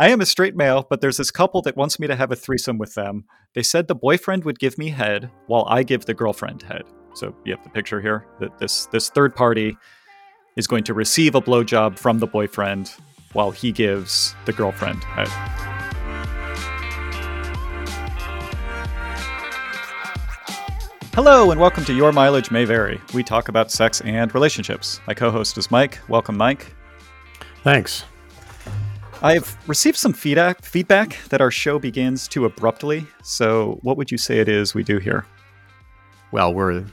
I am a straight male, but there's this couple that wants me to have a threesome with them. They said the boyfriend would give me head while I give the girlfriend head. So you have the picture here that this this third party is going to receive a blowjob from the boyfriend while he gives the girlfriend head. Hello and welcome to Your Mileage May Vary. We talk about sex and relationships. My co-host is Mike. Welcome, Mike. Thanks. I've received some feedback feedback that our show begins too abruptly. So, what would you say it is we do here? Well, we're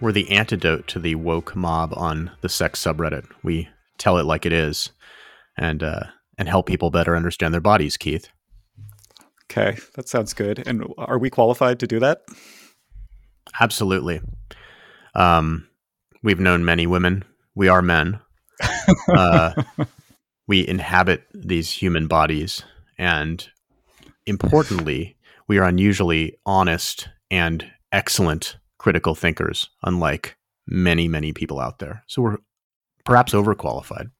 we're the antidote to the woke mob on the sex subreddit. We tell it like it is, and uh, and help people better understand their bodies. Keith. Okay, that sounds good. And are we qualified to do that? Absolutely. Um, we've known many women. We are men. uh, we inhabit these human bodies, and importantly, we are unusually honest and excellent critical thinkers, unlike many, many people out there. So we're perhaps overqualified.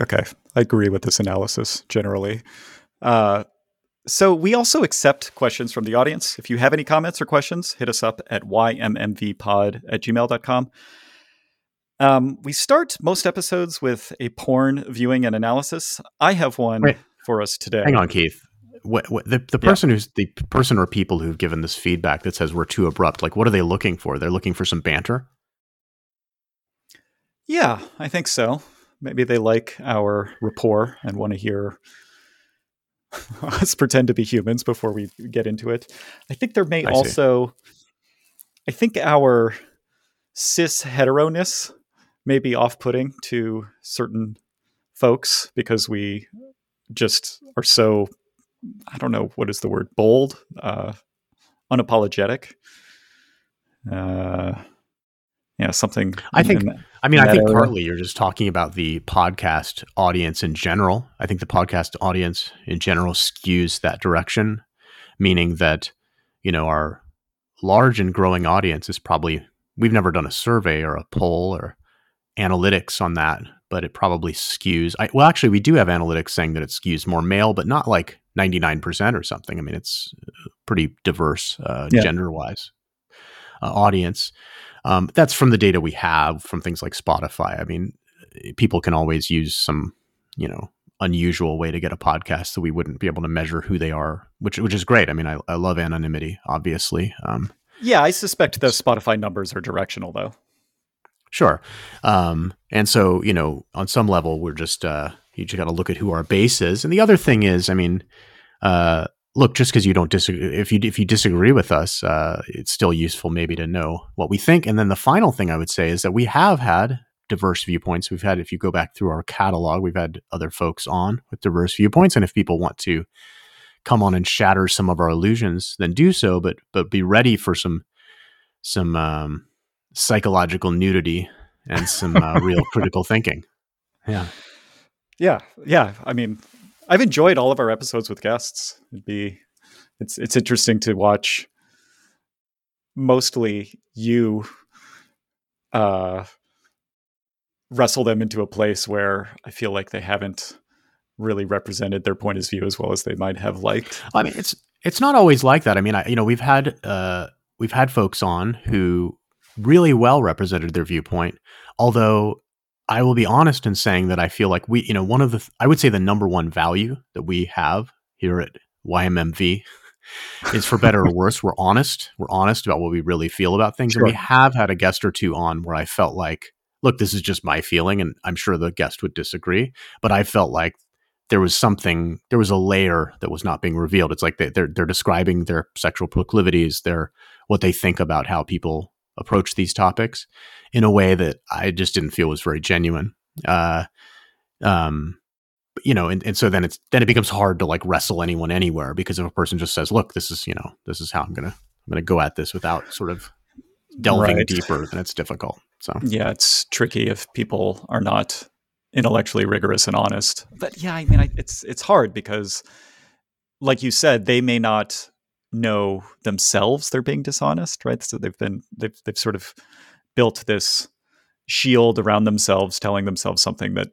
Okay, I agree with this analysis generally. Uh, so we also accept questions from the audience. If you have any comments or questions, hit us up at ymmvpod at gmail.com. Um, we start most episodes with a porn viewing and analysis. I have one Wait, for us today. Hang on, Keith. What, what, the the person yeah. who's the person or people who've given this feedback that says we're too abrupt, like what are they looking for? They're looking for some banter. Yeah, I think so. Maybe they like our rapport and want to hear us pretend to be humans before we get into it. I think there may I also, see. I think our cis heteroness may be off putting to certain folks because we just are so, I don't know, what is the word? Bold, uh, unapologetic. Uh, yeah, something. I think. I mean, I think area. partly you're just talking about the podcast audience in general. I think the podcast audience in general skews that direction, meaning that you know our large and growing audience is probably we've never done a survey or a poll or analytics on that, but it probably skews. I, well, actually, we do have analytics saying that it skews more male, but not like 99% or something. I mean, it's pretty diverse uh, yeah. gender wise uh, audience. Um, that's from the data we have from things like Spotify. I mean, people can always use some, you know, unusual way to get a podcast so we wouldn't be able to measure who they are, which which is great. I mean, I, I love anonymity, obviously. Um, yeah, I suspect the Spotify numbers are directional, though. Sure, um, and so you know, on some level, we're just uh, you just got to look at who our base is, and the other thing is, I mean, uh, look, just because you don't disagree, if you if you disagree with us, uh, it's still useful maybe to know what we think. And then the final thing I would say is that we have had diverse viewpoints. We've had, if you go back through our catalog, we've had other folks on with diverse viewpoints, and if people want to come on and shatter some of our illusions, then do so. But but be ready for some some um, psychological nudity and some uh, real critical thinking. Yeah. Yeah, yeah. I mean, I've enjoyed all of our episodes with guests. It'd be it's it's interesting to watch mostly you uh wrestle them into a place where I feel like they haven't really represented their point of view as well as they might have liked. I mean, it's it's not always like that. I mean, I, you know, we've had uh, we've had folks on who really well represented their viewpoint, although I will be honest in saying that I feel like we, you know, one of the, I would say the number one value that we have here at YMMV is for better or worse. We're honest. We're honest about what we really feel about things. Sure. And we have had a guest or two on where I felt like, look, this is just my feeling. And I'm sure the guest would disagree, but I felt like there was something, there was a layer that was not being revealed. It's like they, they're, they're describing their sexual proclivities, their, what they think about how people approach these topics in a way that I just didn't feel was very genuine. Uh, um, you know, and, and so then it's then it becomes hard to like wrestle anyone anywhere because if a person just says, "Look, this is you know this is how I'm gonna I'm gonna go at this without sort of delving right. deeper," then it's difficult. So yeah, it's tricky if people are not intellectually rigorous and honest. But yeah, I mean, I, it's it's hard because, like you said, they may not know themselves they're being dishonest, right? So they've been they've they've sort of built this shield around themselves, telling themselves something that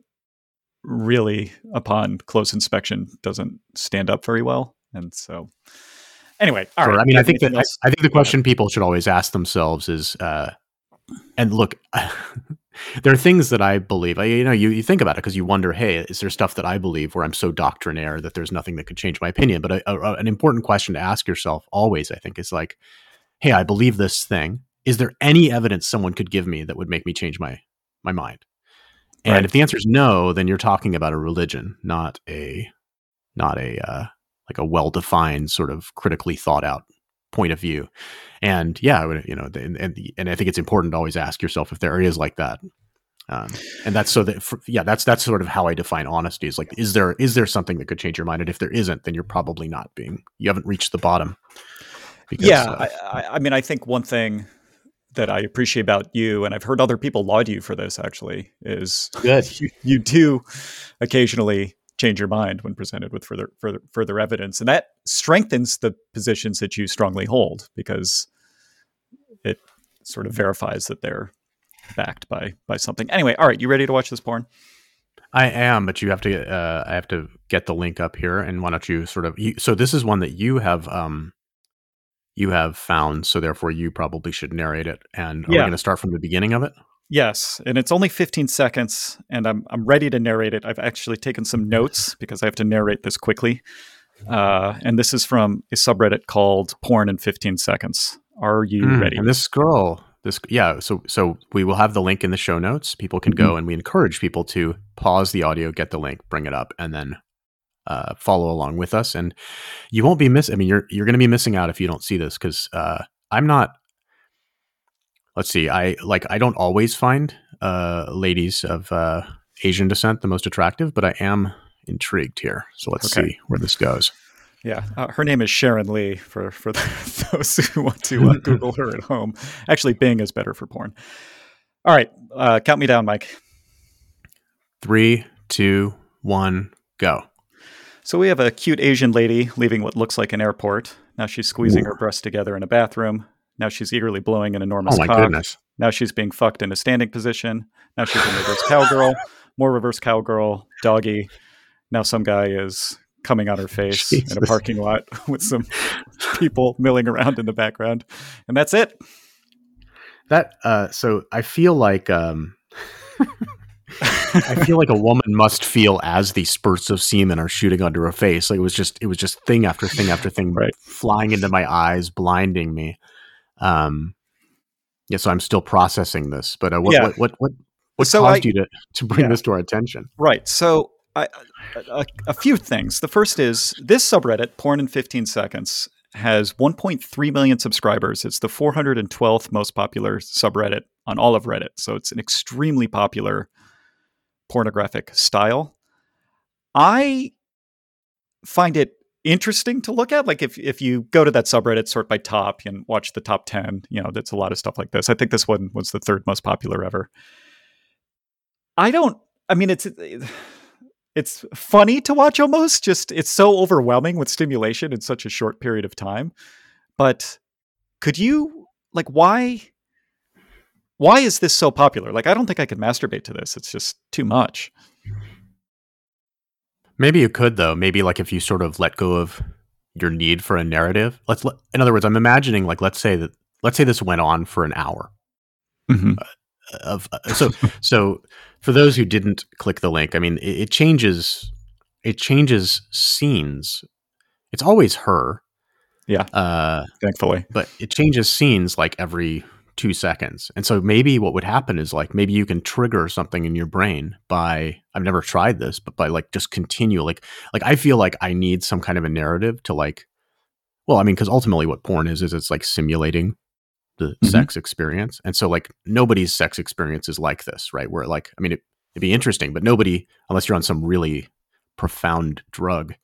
really, upon close inspection, doesn't stand up very well. And so, anyway, all sure. right. I mean, I think that I, I, think the question people should always ask themselves is, uh, and look, there are things that I believe. I, you know, you, you think about it because you wonder, hey, is there stuff that I believe where I'm so doctrinaire that there's nothing that could change my opinion? But a, a, an important question to ask yourself always, I think, is like, hey, I believe this thing. Is there any evidence someone could give me that would make me change my my mind? And right. if the answer is no, then you're talking about a religion, not a not a uh, like a well defined sort of critically thought out point of view. And yeah, you know, and, and, and I think it's important to always ask yourself if there is like that. Um, and that's so that for, yeah, that's that's sort of how I define honesty. Is like, is there is there something that could change your mind? And if there isn't, then you're probably not being you haven't reached the bottom. Because, yeah, uh, I, I mean, I think one thing that I appreciate about you, and I've heard other people laud you for this actually, is good. You, you do occasionally change your mind when presented with further further further evidence, and that strengthens the positions that you strongly hold because it sort of verifies that they're backed by by something. Anyway, all right, you ready to watch this porn? I am, but you have to. Uh, I have to get the link up here, and why don't you sort of? You, so this is one that you have. Um, you have found, so therefore you probably should narrate it. And are yeah. we going to start from the beginning of it? Yes, and it's only 15 seconds, and I'm I'm ready to narrate it. I've actually taken some notes because I have to narrate this quickly. Uh, and this is from a subreddit called "Porn in 15 Seconds." Are you mm, ready? And this girl, this yeah. So so we will have the link in the show notes. People can go, mm-hmm. and we encourage people to pause the audio, get the link, bring it up, and then uh, follow along with us. And you won't be missing. I mean, you're you're going to be missing out if you don't see this because uh, I'm not let's see i like i don't always find uh ladies of uh asian descent the most attractive but i am intrigued here. So let's okay. see where this goes. Yeah uh, her name is sharon lee for for those who want to uh, google her at home. Actually bing is better for porn. All right uh count me down mike. Three two one go. So we have a cute asian lady leaving what looks like an airport. Now she's squeezing Ooh. her breasts together in a bathroom now she's eagerly blowing an enormous oh my cock. Goodness. Now she's being fucked in a standing position. Now she's in reverse cowgirl, more reverse cowgirl, doggy. Now some guy is coming on her face Jesus. in a parking lot with some people milling around in the background. And that's it. That uh so I feel like um I feel like a woman must feel as these spurts of semen are shooting onto her face. Like it was just it was just thing after thing after thing right. flying into my eyes, blinding me. Um, yeah, so I'm still processing this, but uh, what, yeah. what, what, what, what so caused I, you to, to bring yeah. this to our attention? Right. So I, a, a, few things. The first is this subreddit, Porn in 15 Seconds, has 1.3 million subscribers. It's the 412th most popular subreddit on all of Reddit. So it's an extremely popular pornographic style. I find it interesting to look at. Like if if you go to that subreddit, sort by top and watch the top ten, you know, that's a lot of stuff like this. I think this one was the third most popular ever. I don't. I mean, it's it's funny to watch almost. Just it's so overwhelming with stimulation in such a short period of time. But could you like why? Why is this so popular? Like, I don't think I could masturbate to this. It's just too much. Maybe you could though. Maybe like if you sort of let go of your need for a narrative. Let's let, in other words, I'm imagining like let's say that let's say this went on for an hour. Mm-hmm. Uh, of uh, so so for those who didn't click the link, I mean it, it changes it changes scenes. It's always her. Yeah. Uh, thankfully. But it changes scenes like every two seconds. And so maybe what would happen is like maybe you can trigger something in your brain by I've never tried this, but by like just continue like like I feel like I need some kind of a narrative to like well, I mean, because ultimately what porn is is it's like simulating the mm-hmm. sex experience. And so like nobody's sex experience is like this, right? Where like I mean it, it'd be interesting, but nobody, unless you're on some really profound drug,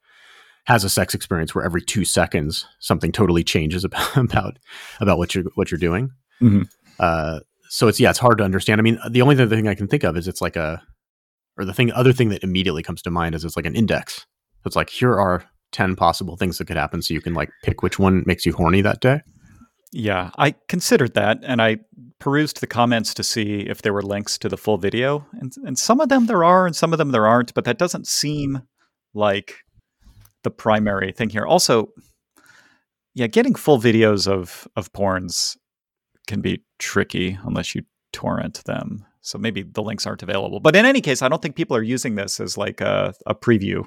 has a sex experience where every two seconds something totally changes about about, about what you're what you're doing. Mm-hmm. Uh, so it's yeah, it's hard to understand. I mean, the only other thing I can think of is it's like a, or the thing, other thing that immediately comes to mind is it's like an index. It's like here are ten possible things that could happen, so you can like pick which one makes you horny that day. Yeah, I considered that, and I perused the comments to see if there were links to the full video, and and some of them there are, and some of them there aren't. But that doesn't seem like the primary thing here. Also, yeah, getting full videos of of porns can be tricky unless you torrent them. So maybe the links aren't available. But in any case, I don't think people are using this as like a, a preview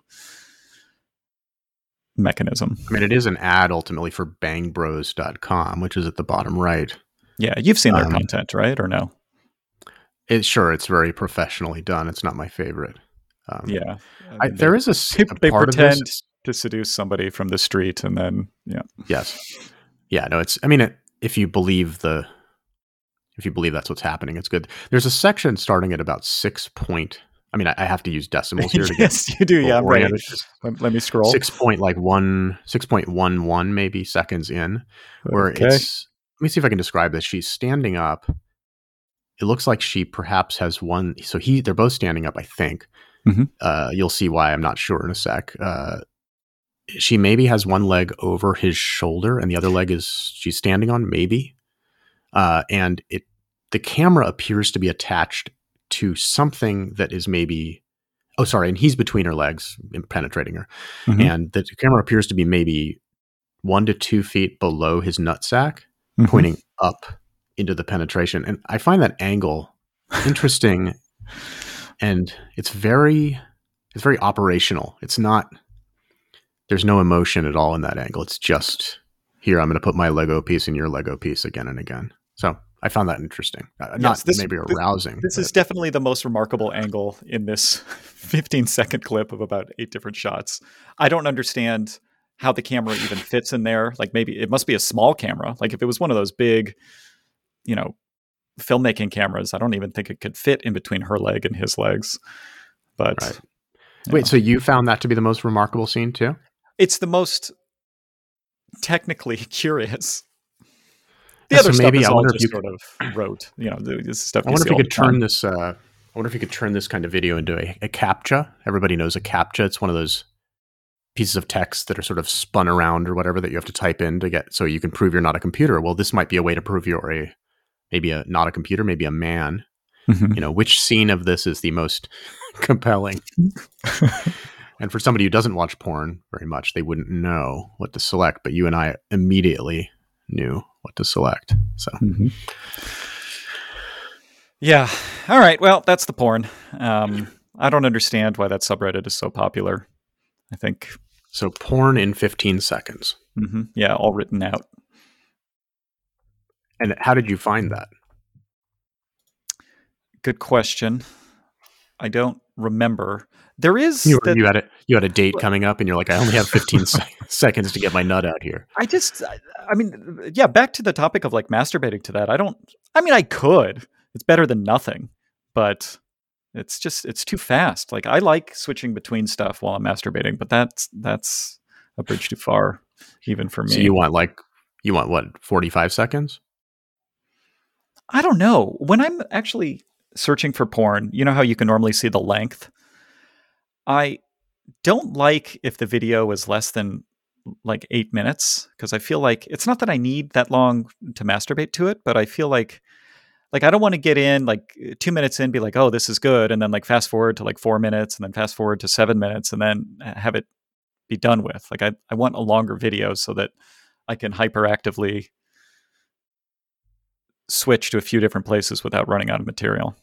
mechanism. I mean, it is an ad ultimately for bangbros.com, which is at the bottom right. Yeah, you've seen their um, content, right? Or no? It, sure, it's very professionally done. It's not my favorite. Um, yeah. I, there is a, a they pretend to seduce somebody from the street and then, yeah. Yes. Yeah, no, it's, I mean, it, if you believe the, if you believe that's what's happening, it's good. There's a section starting at about six point I mean, I, have to use decimals here. To yes, you do. Yeah, right. Let, let, me scroll. Six point like one, six point one one maybe seconds in, where okay. it's. Let me see if I can describe this. She's standing up. It looks like she perhaps has one. So he, they're both standing up. I think. Mm-hmm. Uh, you'll see why. I'm not sure in a sec. Uh, she maybe has one leg over his shoulder, and the other leg is she's standing on. Maybe. Uh, and it the camera appears to be attached to something that is maybe oh sorry and he's between her legs penetrating her mm-hmm. and the camera appears to be maybe one to two feet below his nutsack mm-hmm. pointing up into the penetration and i find that angle interesting and it's very it's very operational it's not there's no emotion at all in that angle it's just here i'm going to put my lego piece in your lego piece again and again so I found that interesting. Uh, yes, Not this, maybe arousing. This, this is definitely the most remarkable angle in this 15 second clip of about eight different shots. I don't understand how the camera even fits in there. Like maybe it must be a small camera. Like if it was one of those big, you know, filmmaking cameras, I don't even think it could fit in between her leg and his legs. But right. wait, know. so you found that to be the most remarkable scene too? It's the most technically curious the other so maybe stuff is I wonder all just if you, sort of wrote. You know, this stuff. I wonder if you could turn this. Uh, I wonder if you could turn this kind of video into a, a captcha. Everybody knows a captcha. It's one of those pieces of text that are sort of spun around or whatever that you have to type in to get so you can prove you're not a computer. Well, this might be a way to prove you're a maybe a not a computer, maybe a man. Mm-hmm. You know, which scene of this is the most compelling? and for somebody who doesn't watch porn very much, they wouldn't know what to select. But you and I immediately knew what to select. So. Mm-hmm. Yeah. All right. Well, that's the porn. Um, I don't understand why that subreddit is so popular. I think. So, porn in 15 seconds. Mm-hmm. Yeah, all written out. And how did you find that? Good question. I don't remember. There is you, the, you had a you had a date coming up, and you're like, I only have 15 seconds to get my nut out here. I just, I mean, yeah. Back to the topic of like masturbating to that. I don't. I mean, I could. It's better than nothing, but it's just it's too fast. Like I like switching between stuff while I'm masturbating, but that's that's a bridge too far, even for me. So you want like you want what 45 seconds? I don't know. When I'm actually searching for porn, you know how you can normally see the length I don't like if the video is less than like eight minutes because I feel like it's not that I need that long to masturbate to it, but I feel like like I don't want to get in like two minutes in, be like, oh, this is good, and then like fast forward to like four minutes, and then fast forward to seven minutes, and then have it be done with. Like I, I want a longer video so that I can hyperactively switch to a few different places without running out of material.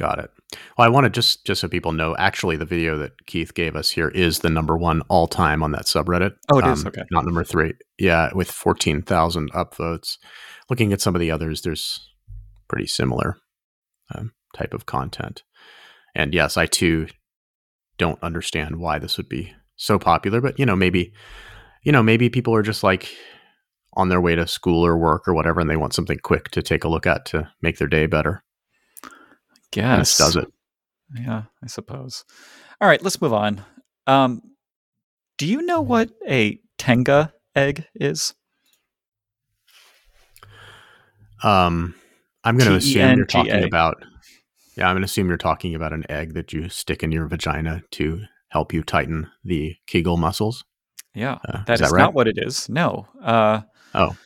Got it. Well, I want to just just so people know, actually, the video that Keith gave us here is the number one all time on that subreddit. Oh, it um, is okay. Not number three. Yeah, with fourteen thousand upvotes. Looking at some of the others, there's pretty similar um, type of content. And yes, I too don't understand why this would be so popular, but you know, maybe you know, maybe people are just like on their way to school or work or whatever, and they want something quick to take a look at to make their day better guess. does it. Yeah, I suppose. All right, let's move on. Um, do you know what a tenga egg is? Um, I'm going to assume you're talking about. Yeah, I'm going to assume you're talking about an egg that you stick in your vagina to help you tighten the Kegel muscles. Yeah, uh, that is, that is right? not what it is. No. Uh, oh.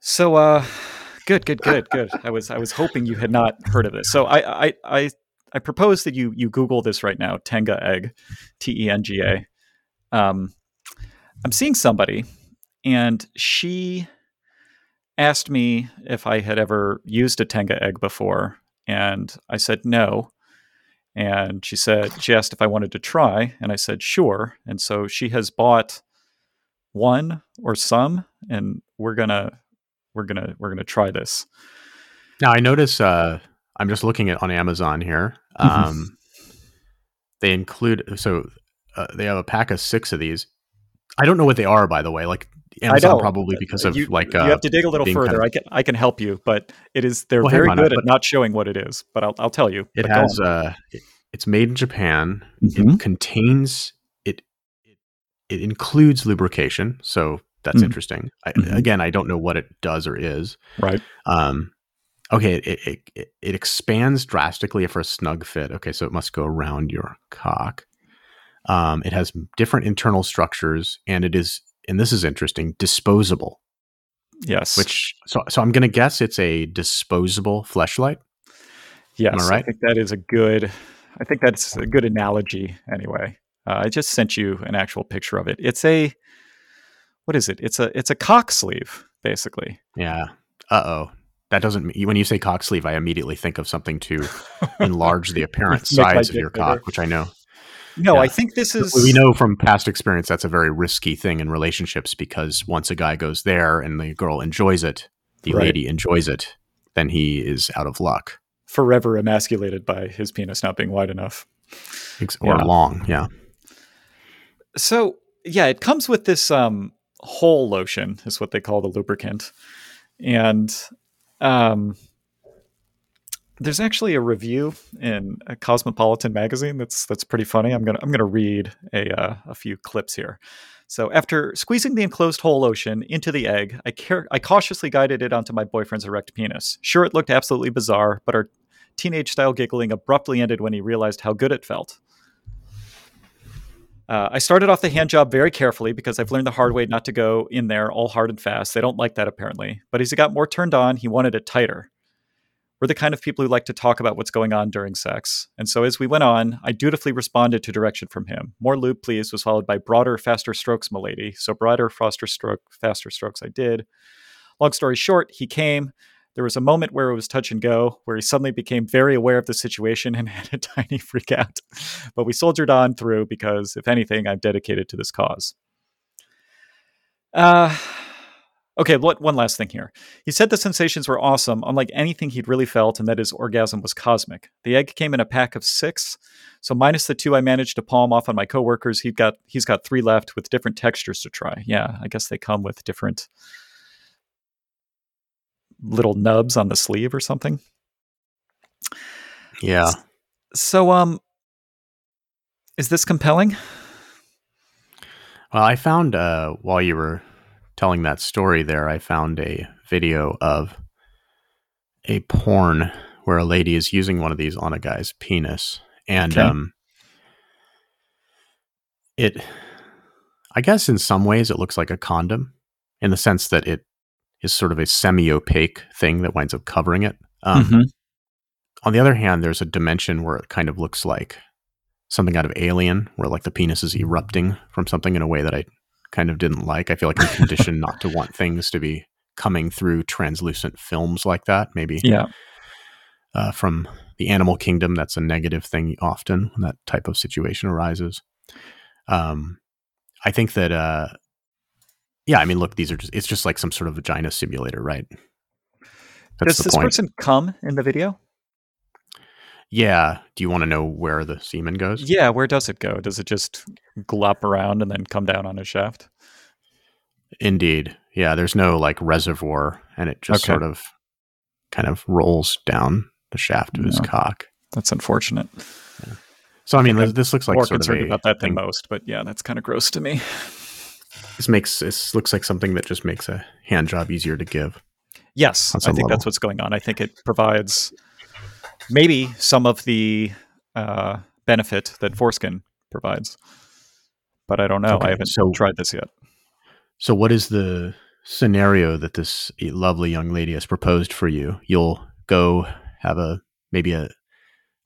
So, uh, good, good, good, good. I was I was hoping you had not heard of this. So I I I, I propose that you you Google this right now, Tenga egg, T E N G A. Um, I'm seeing somebody, and she asked me if I had ever used a Tenga egg before, and I said no. And she said she asked if I wanted to try, and I said sure. And so she has bought one or some, and we're gonna we're gonna we're gonna try this. Now I notice uh, I'm just looking at on Amazon here. Mm-hmm. Um, they include so uh, they have a pack of six of these. I don't know what they are, by the way. Like Amazon probably because of you, like uh, you have to dig a little further. kind of- I can I can help you, but it is they're Well, very good at not showing what it is. But I'll I'll tell you. it has uh, it's made in Japan. Mhm. It contains it, it. It includes lubrication, so that's Mm. interesting. I, Mhm. Again, I don't know what it does or is. right. Um, okay, it, it it it expands drastically for a snug fit. Okay, so it must go around your cock. Um, it has different internal structures, and it is, and this is interesting, disposable. Yes. Which so so I'm gonna guess it's a disposable fleshlight. yes. Am I, right? I think that is a good. I think that's a good analogy. Anyway, uh, I just sent you an actual picture of it. It's a what is it? It's a it's a cock sleeve basically. Yeah. Uh oh. That doesn't mean when you say cock sleeve, I immediately think of something to enlarge the apparent size of your cock, which I know. No, Yeah. I think this is we know from past experience that's a very risky thing in relationships because once a guy goes there and the girl enjoys it, the Right. lady enjoys it, then he is out of luck forever emasculated by his penis not being wide enough. Or Yeah. long. Yeah. So yeah, it comes with this um hole lotion, is what they call the lubricant. And um there's actually a review in a Cosmopolitan magazine that's that's pretty funny. I'm gonna I'm gonna read a uh, a few clips here. So after squeezing the enclosed hole lotion into the egg, I care I cautiously guided it onto my boyfriend's erect penis. Sure, it looked absolutely bizarre, but our teenage style giggling abruptly ended when he realized how good it felt. Uh, I started off the hand job very carefully because I've learned the hard way not to go in there all hard and fast. They don't like that apparently. But as he got more turned on, he wanted it tighter. We're the kind of people who like to talk about what's going on during sex. And so as we went on, I dutifully responded to direction from him. More lube, please, was followed by broader, faster strokes, milady. So broader, faster stroke, faster strokes I did. Long story short, he came. There was a moment where it was touch and go, where he suddenly became very aware of the situation and had a tiny freak out. But we soldiered on through because, if anything, I'm dedicated to this cause. Uh, okay, what, one last thing here. He said the sensations were awesome, unlike anything he'd really felt, and that his orgasm was cosmic. The egg came in a pack of six, so minus the two I managed to palm off on my coworkers, he got he's got three left with different textures to try. Yeah, I guess they come with different little nubs on the sleeve or something. Yeah. So, um, is this compelling? Well, I found uh, while you were telling that story there, I found a video of a porn where a lady is using one of these on a guy's penis, and Okay. um, it, I guess, in some ways, it looks like a condom in the sense that it is sort of a semi-opaque thing that winds up covering it. Um, Mhm. On the other hand, there's a dimension where it kind of looks like something out of Alien, where like the penis is erupting from something in a way that I kind of didn't like. I feel like I'm conditioned not to want things to be coming through translucent films like that. Maybe Yeah. uh, from the animal kingdom, that's a negative thing often when that type of situation arises. Um, I think that, uh, yeah, I mean, look, these are just, it's just like some sort of vagina simulator, right? That's Does this point. person come in the video? yeah. Do you want to know where the semen goes? Yeah, where does it go? Does it just glop around and then come down on his shaft? Indeed. Yeah, there's no like reservoir and it just Okay. sort of kind of rolls down the shaft of his cock. That's unfortunate. So I mean, think this, looks like More sort of concerned a about that than thing- most, but yeah, that's kind of gross to me. This makes this looks like something that just makes a hand job easier to give. Yes, I think level. that's what's going on. I think it provides maybe some of the uh, benefit that foreskin provides, but I don't know. Okay, I haven't so- tried this yet. So what is the scenario that this lovely young lady has proposed for you, you'll go have a maybe a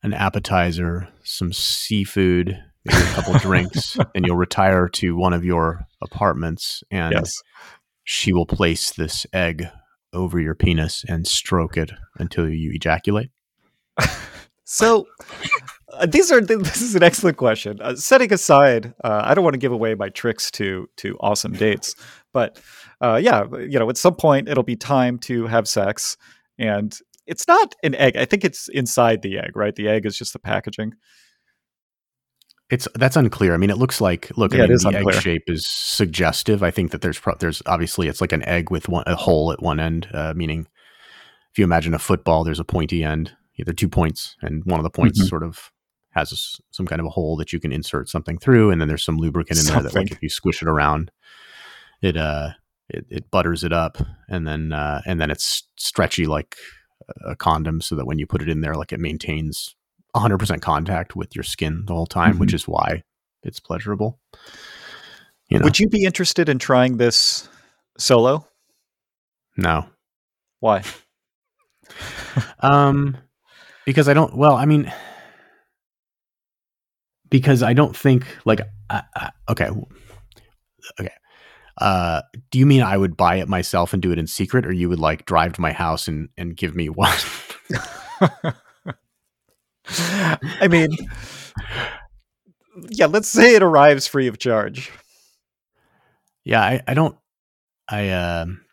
an appetizer, some seafood, maybe a couple drinks, and you'll retire to one of your apartments and Yes. she will place this egg over your penis and stroke it until you ejaculate. So uh, these are this is an excellent question. Uh, setting aside, uh, I don't want to give away my tricks to to awesome dates, but uh, yeah, you know, at some point it'll be time to have sex, and it's not an egg. I think it's inside the egg, right? The egg is just the packaging. It's that's unclear. I mean, it looks like look. Yeah, I it mean, the unclear. egg shape is suggestive. I think that there's pro- there's obviously it's like an egg with one a hole at one end, uh, meaning if you imagine a football, there's a pointy end. Yeah, there are two points, and one of the points Mhm. sort of has a some kind of a hole that you can insert something through, and then there's some lubricant in there that, like, if you squish it around, it uh it, it butters it up, and then uh, and then it's stretchy like a condom, so that when you put it in there, like it maintains 100% contact with your skin the whole time, Mhm. which is why it's pleasurable. You know, Would you be interested in trying this solo? no, Why? um, because I don't. Well, I mean, because I don't think like I, I, okay, okay. Uh, do you mean I would buy it myself and do it in secret, or you would like drive to my house and and give me one? I mean, yeah, let's say it arrives free of charge. Yeah, I, I don't. I um,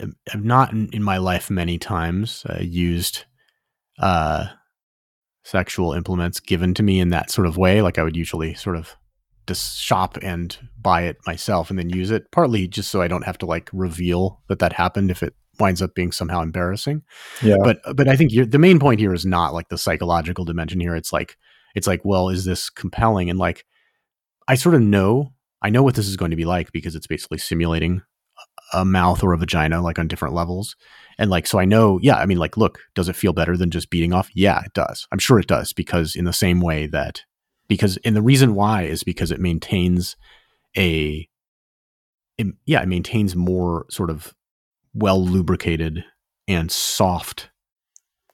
am- have not in, in my life many times uh, used uh, sexual implements given to me in that sort of way. Like I would usually sort of just shop and buy it myself and then use it. Partly just so I don't have to like reveal that that happened if it winds up being somehow embarrassing Yeah. but but I think the main point here is not like the psychological dimension here. It's like it's like, well, is this compelling? And like, I sort of know, I know what this is going to be like because it's basically simulating a mouth or a vagina, like on different levels. And like, so I know, yeah, I mean, like, look, does it feel better than just beating off? Yeah, it does. I'm sure it does because in the same way that because and the reason why is because it maintains a it, yeah, it maintains more sort of well lubricated and soft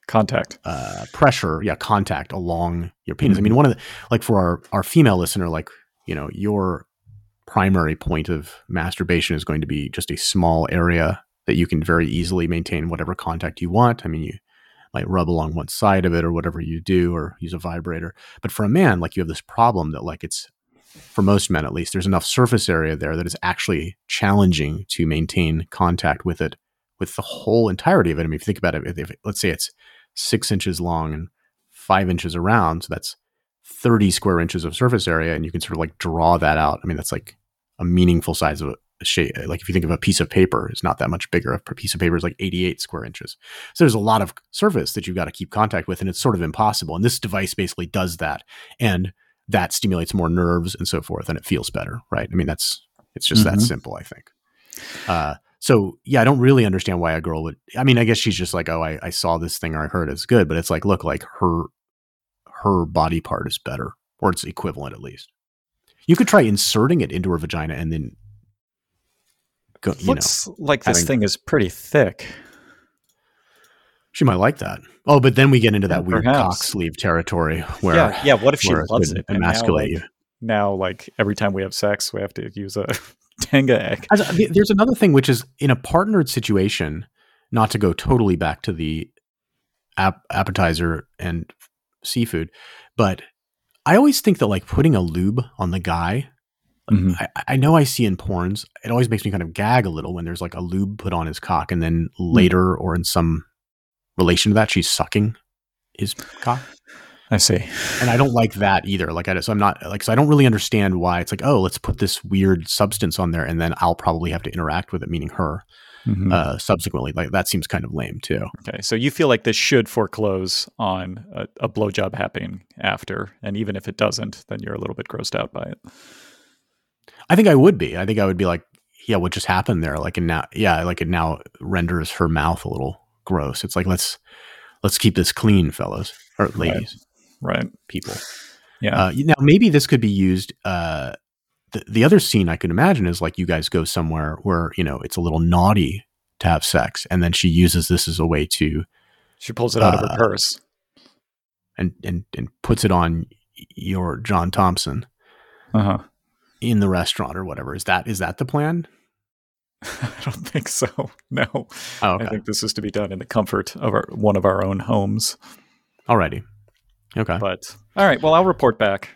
Contact. uh, pressure, yeah, contact along your penis. I mean, one of the like for our our female listener, like you know, your primary point of masturbation is going to be just a small area that you can very easily maintain whatever contact you want. I mean, you might rub along one side of it or whatever you do, or use a vibrator. But for a man, like you have this problem that like it's for most men at least, there's enough surface area there that is actually challenging to maintain contact with it with the whole entirety of it. I mean, if you think about it, if, let's say it's six inches long and five inches around, so that's 30 square inches of surface area, and you can sort of like draw that out. I mean, that's like a meaningful size of a shape. Like if you think of a piece of paper, it's not that much bigger. A piece of paper is like 88 square inches. So there's a lot of surface that you've got to keep contact with, and it's sort of impossible. And this device basically does that. And that stimulates more nerves and so forth, and it feels better, right? I mean, that's it's just that Mhm. simple, I think. Uh, so yeah, I don't really understand why a girl would. I mean, I guess she's just like, oh, I, I saw this thing or I heard it's good, but it's like, look, like her her body part is better, or it's equivalent at least. You could try inserting it into her vagina and then go. You know, Looks like this having- thing is pretty thick. She might like that. Oh, but then we get into that Yeah, weird cock sleeve territory where yeah, yeah. What if she loves it? and now, emasculate like, you. now, like every time we have sex, we have to use a Tenga egg. There's another thing, which is in a partnered situation, not to go totally back to the ap- appetizer and seafood, but I always think that like putting a lube on the guy. Mhm. I, I know I see in porns. It always makes me kind of gag a little when there's like a lube put on his cock, and then later or in some relation to that, she's sucking his cock. I see. and I don't like that either. Like I so I'm not like so I don't really understand why it's like oh let's put this weird substance on there and then I'll probably have to interact with it, meaning her Mhm. uh, subsequently. Like that seems kind of lame too. Okay, so you feel like this should foreclose on a, a blowjob happening after, and even if it doesn't, then you're a little bit grossed out by it. I think I would be. I think I would be like yeah, what just happened there? Like and now yeah, like it now renders her mouth a little gross. It's like let's let's keep this clean, fellas or ladies, Right. people. Yeah. Uh, now maybe this could be used uh, the, the other scene I could imagine is like you guys go somewhere where, you know, it's a little naughty to have sex. And then she uses this as a way to. She pulls it out uh, of her uh, purse. And, and, and puts it on your John Thompson uh-huh. in the restaurant or whatever. Is that is that the plan? I don't think so. No, oh, okay. I think this is to be done in the comfort of our, one of our own homes. Alrighty, okay. But all right, well, I'll report back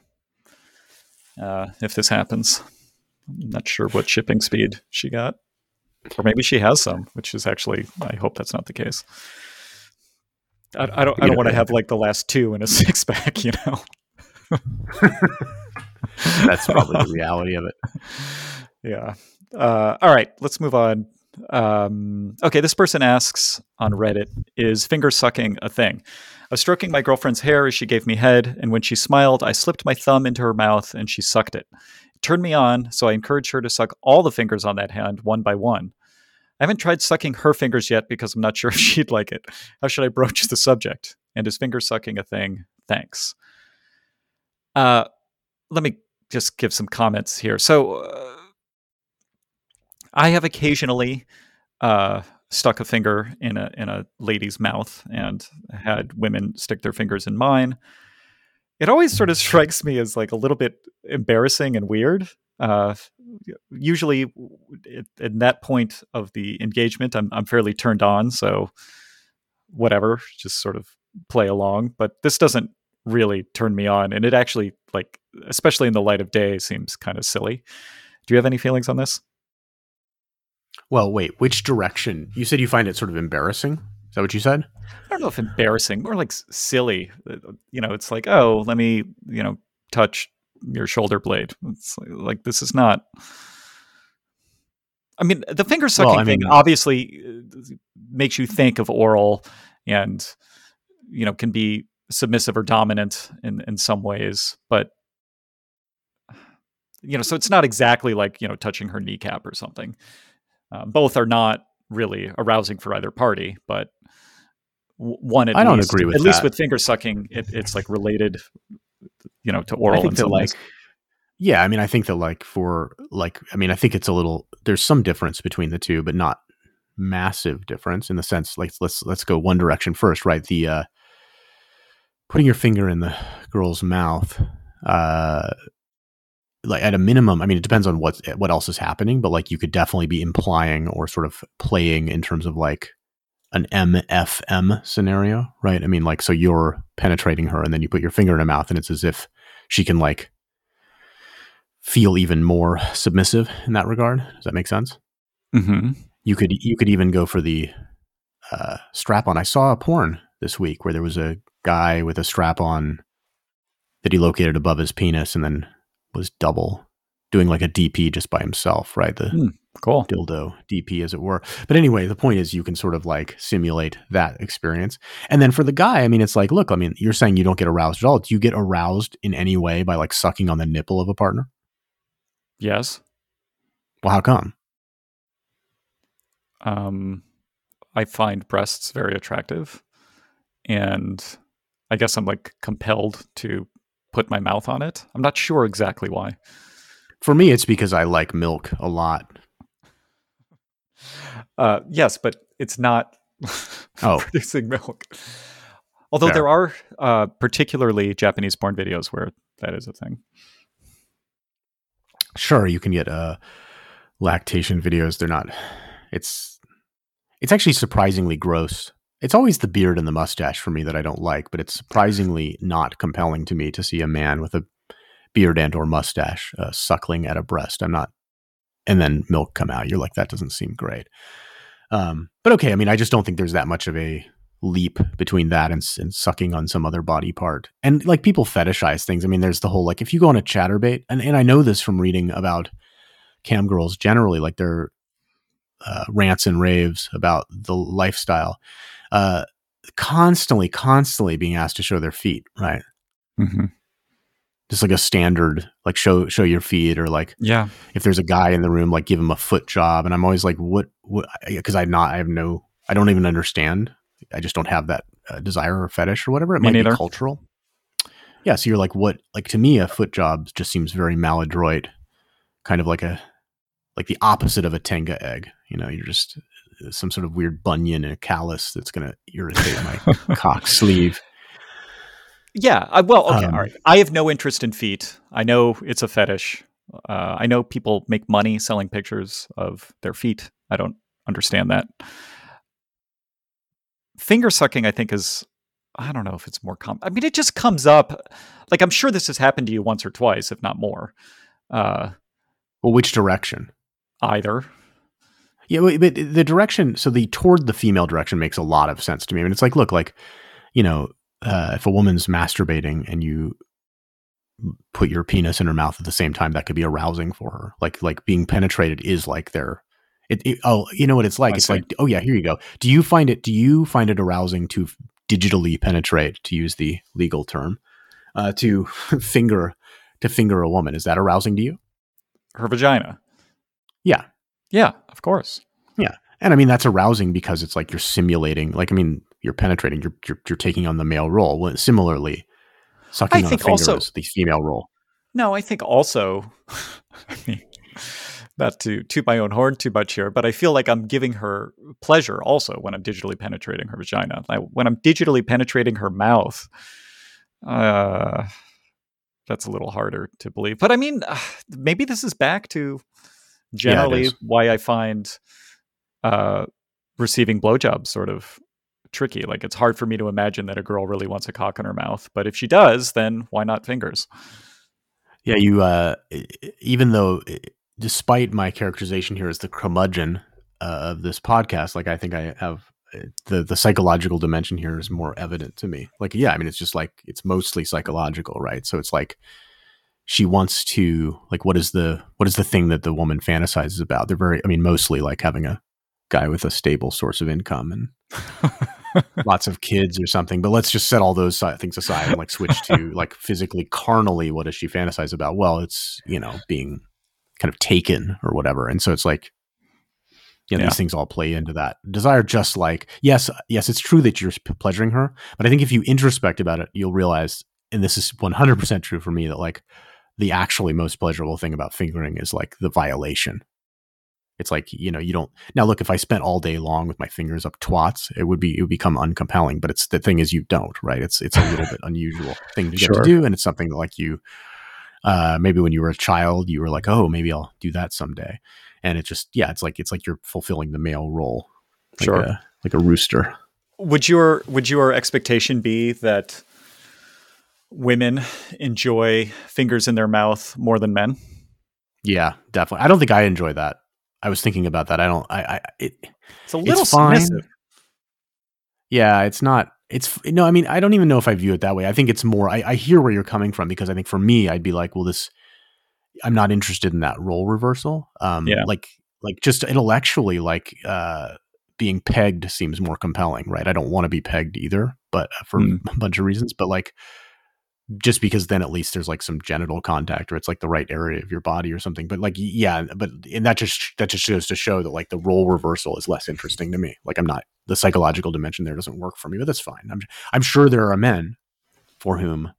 uh, if this happens. I'm not sure what shipping speed she got, or maybe she has some, which is actually I hope that's not the case. I, I don't. I don't want to have like the last two in a six pack, you know. that's probably the reality of it. Yeah. Uh, all right, let's move on. Um, okay, this person asks on Reddit Is finger sucking a thing? I was stroking my girlfriend's hair as she gave me head, and when she smiled, I slipped my thumb into her mouth and she sucked it. It turned me on, so I encouraged her to suck all the fingers on that hand one by one. I haven't tried sucking her fingers yet because I'm not sure if she'd like it. How should I broach the subject? And is finger sucking a thing? Thanks. Uh, let me just give some comments here. So, uh, I have occasionally uh, stuck a finger in a in a lady's mouth and had women stick their fingers in mine. It always sort of strikes me as like a little bit embarrassing and weird. Uh, usually, at that point of the engagement, I'm I'm fairly turned on, so whatever, just sort of play along. But this doesn't really turn me on, and it actually like, especially in the light of day, seems kind of silly. Do you have any feelings on this? Well, wait, which direction? You said you find it sort of embarrassing. Is that what you said? I don't know if embarrassing, more like silly. You know, it's like, oh, let me, you know, touch your shoulder blade. It's like, like this is not. I mean, the finger sucking well, I mean, thing obviously uh, makes you think of oral, and you know, can be submissive or dominant in in some ways, but you know, so it's not exactly like you know touching her kneecap or something. Um, both are not really arousing for either party, but one at I don't least, agree with at that. least with finger sucking, it, it's like related, you know, to oral. I think that like, yeah, I mean, I think that like for like, I mean, I think it's a little. There's some difference between the two, but not massive difference in the sense like let's let's go one direction first, right? The uh, putting your finger in the girl's mouth. Uh, like at a minimum, I mean, it depends on what what else is happening, but like you could definitely be implying or sort of playing in terms of like an MFM scenario, right? I mean, like so you're penetrating her, and then you put your finger in her mouth, and it's as if she can like feel even more submissive in that regard. Does that make sense? Mm-hmm. You could you could even go for the uh, strap on. I saw a porn this week where there was a guy with a strap on that he located above his penis, and then was double, doing like a DP just by himself, right? The mm, cool dildo DP, as it were. But anyway, the point is you can sort of like simulate that experience. And then for the guy, I mean, it's like, look, I mean, you're saying you don't get aroused at all. Do you get aroused in any way by like sucking on the nipple of a partner? Yes. Well, how come? Um, I find breasts very attractive, and I guess I'm like compelled to put my mouth on it. I'm not sure exactly why. For me, it's because I like milk a lot. Uh, yes, but it's not oh. producing milk. Although Fair. there are uh, particularly Japanese porn videos where that is a thing. Sure, you can get uh, lactation videos. They're not. It's it's actually surprisingly gross it's always the beard and the mustache for me that I don't like, but it's surprisingly not compelling to me to see a man with a beard and or mustache uh, suckling at a breast. I'm not, and then milk come out. You're like, that doesn't seem great. Um, but okay, I mean, I just don't think there's that much of a leap between that and, and, sucking on some other body part. And like people fetishize things. I mean, there's the whole like if you go on a Chaturbate, and and I know this from reading about cam girls generally, like their uh, rants and raves about the lifestyle uh, constantly, constantly being asked to show their feet, right? Mm-hmm. Just like a standard, like show show your feet, or like yeah, if there's a guy in the room, like give him a foot job. And I'm always like, what? What? Because I not, I have no, I don't even understand. I just don't have that uh, desire or fetish or whatever. It Me might neither. be cultural. Yeah, so you're like, what? Like to me, a foot job just seems very maladroit kind of like a like the opposite of a tenga egg. You know, you're just some sort of weird bunion and a callus that's going to irritate my cock sleeve. Yeah. I, well, okay. Um, all right. I have no interest in feet. I know it's a fetish. Uh, I know people make money selling pictures of their feet. I don't understand that. Finger sucking, I think, is I don't know if it's more common. I mean, it just comes up. Like I'm sure this has happened to you once or twice, if not more. Uh, well, which direction? Either. Yeah, but the direction. So the toward the female direction makes a lot of sense to me. I mean, it's like, look, like you know, uh, if a woman's masturbating and you put your penis in her mouth at the same time, that could be arousing for her. Like like being penetrated is like their it, it, oh, you know what it's like? I it's see. like, oh yeah, here you go. Do you find it? Do you find it arousing to digitally penetrate, to use the legal term, uh, to finger to finger a woman? Is that arousing to you? Her vagina. Yeah. Yeah. Of course. Yeah, and I mean that's arousing because it's like you're simulating. Like I mean, you're penetrating. You're you're, you're taking on the male role. Well, similarly, sucking I on a finger also, is the female role. No, I think also. I mean, not to toot my own horn too much here, but I feel like I'm giving her pleasure also when I'm digitally penetrating her vagina. Like when I'm digitally penetrating her mouth, uh, that's a little harder to believe. But I mean, maybe this is back to generally yeah, why I find uh, receiving blowjobs sort of tricky. Like it's hard for me to imagine that a girl really wants a cock in her mouth, but if she does, then why not fingers? Yeah, you. Uh, even though despite my characterization here as the curmudgeon uh, of this podcast, like I think I have uh, the the psychological dimension here is more evident to me. Like, yeah, I mean, it's just like it's mostly psychological, right? So it's like she wants to like what is the what is the thing that the woman fantasizes about? They're very, I mean, mostly like having a guy with a stable source of income and lots of kids or something. But let's just set all those things aside and like switch to like physically, carnally, what does she fantasize about? Well, it's you know being kind of taken or whatever. And so it's like, you know, yeah. these things all play into that desire. Just like, yes, yes, it's true that you're pleasuring her, but I think if you introspect about it, you'll realize, and this is 100% true for me, that like the actually most pleasurable thing about fingering is like the violation. It's like, you know, you don't now look, if I spent all day long with my fingers up twats, it would be, it would become uncompelling, but it's the thing is you don't, right? It's, it's a little bit unusual thing to get sure. to do. And it's something that like you, uh, maybe when you were a child, you were like, oh, maybe I'll do that someday. And it just, yeah, it's like it's like you're fulfilling the male role, like sure, a, like a rooster. Would your would your expectation be that women enjoy fingers in their mouth more than men? Yeah, definitely. I don't think I enjoy that. I was thinking about that. I don't. I. I it, it's a little it's fine. Yeah, it's not it's no, I mean, I don't even know if I view it that way. I think it's more. I, I hear where you're coming from because I think for me, I'd be like, well, this. I'm not interested in that role reversal. Um, yeah. Like, like just intellectually, like uh, being pegged seems more compelling, right? I don't want to be pegged either, but uh, for mm. a bunch of reasons. But like, just because then at least there's like some genital contact or it's like the right area of your body or something but like yeah but and that just that just goes to show that like the role reversal is less interesting to me. Like i'm not the psychological dimension there doesn't work for me but that's fine. I'm i'm sure there are men for whom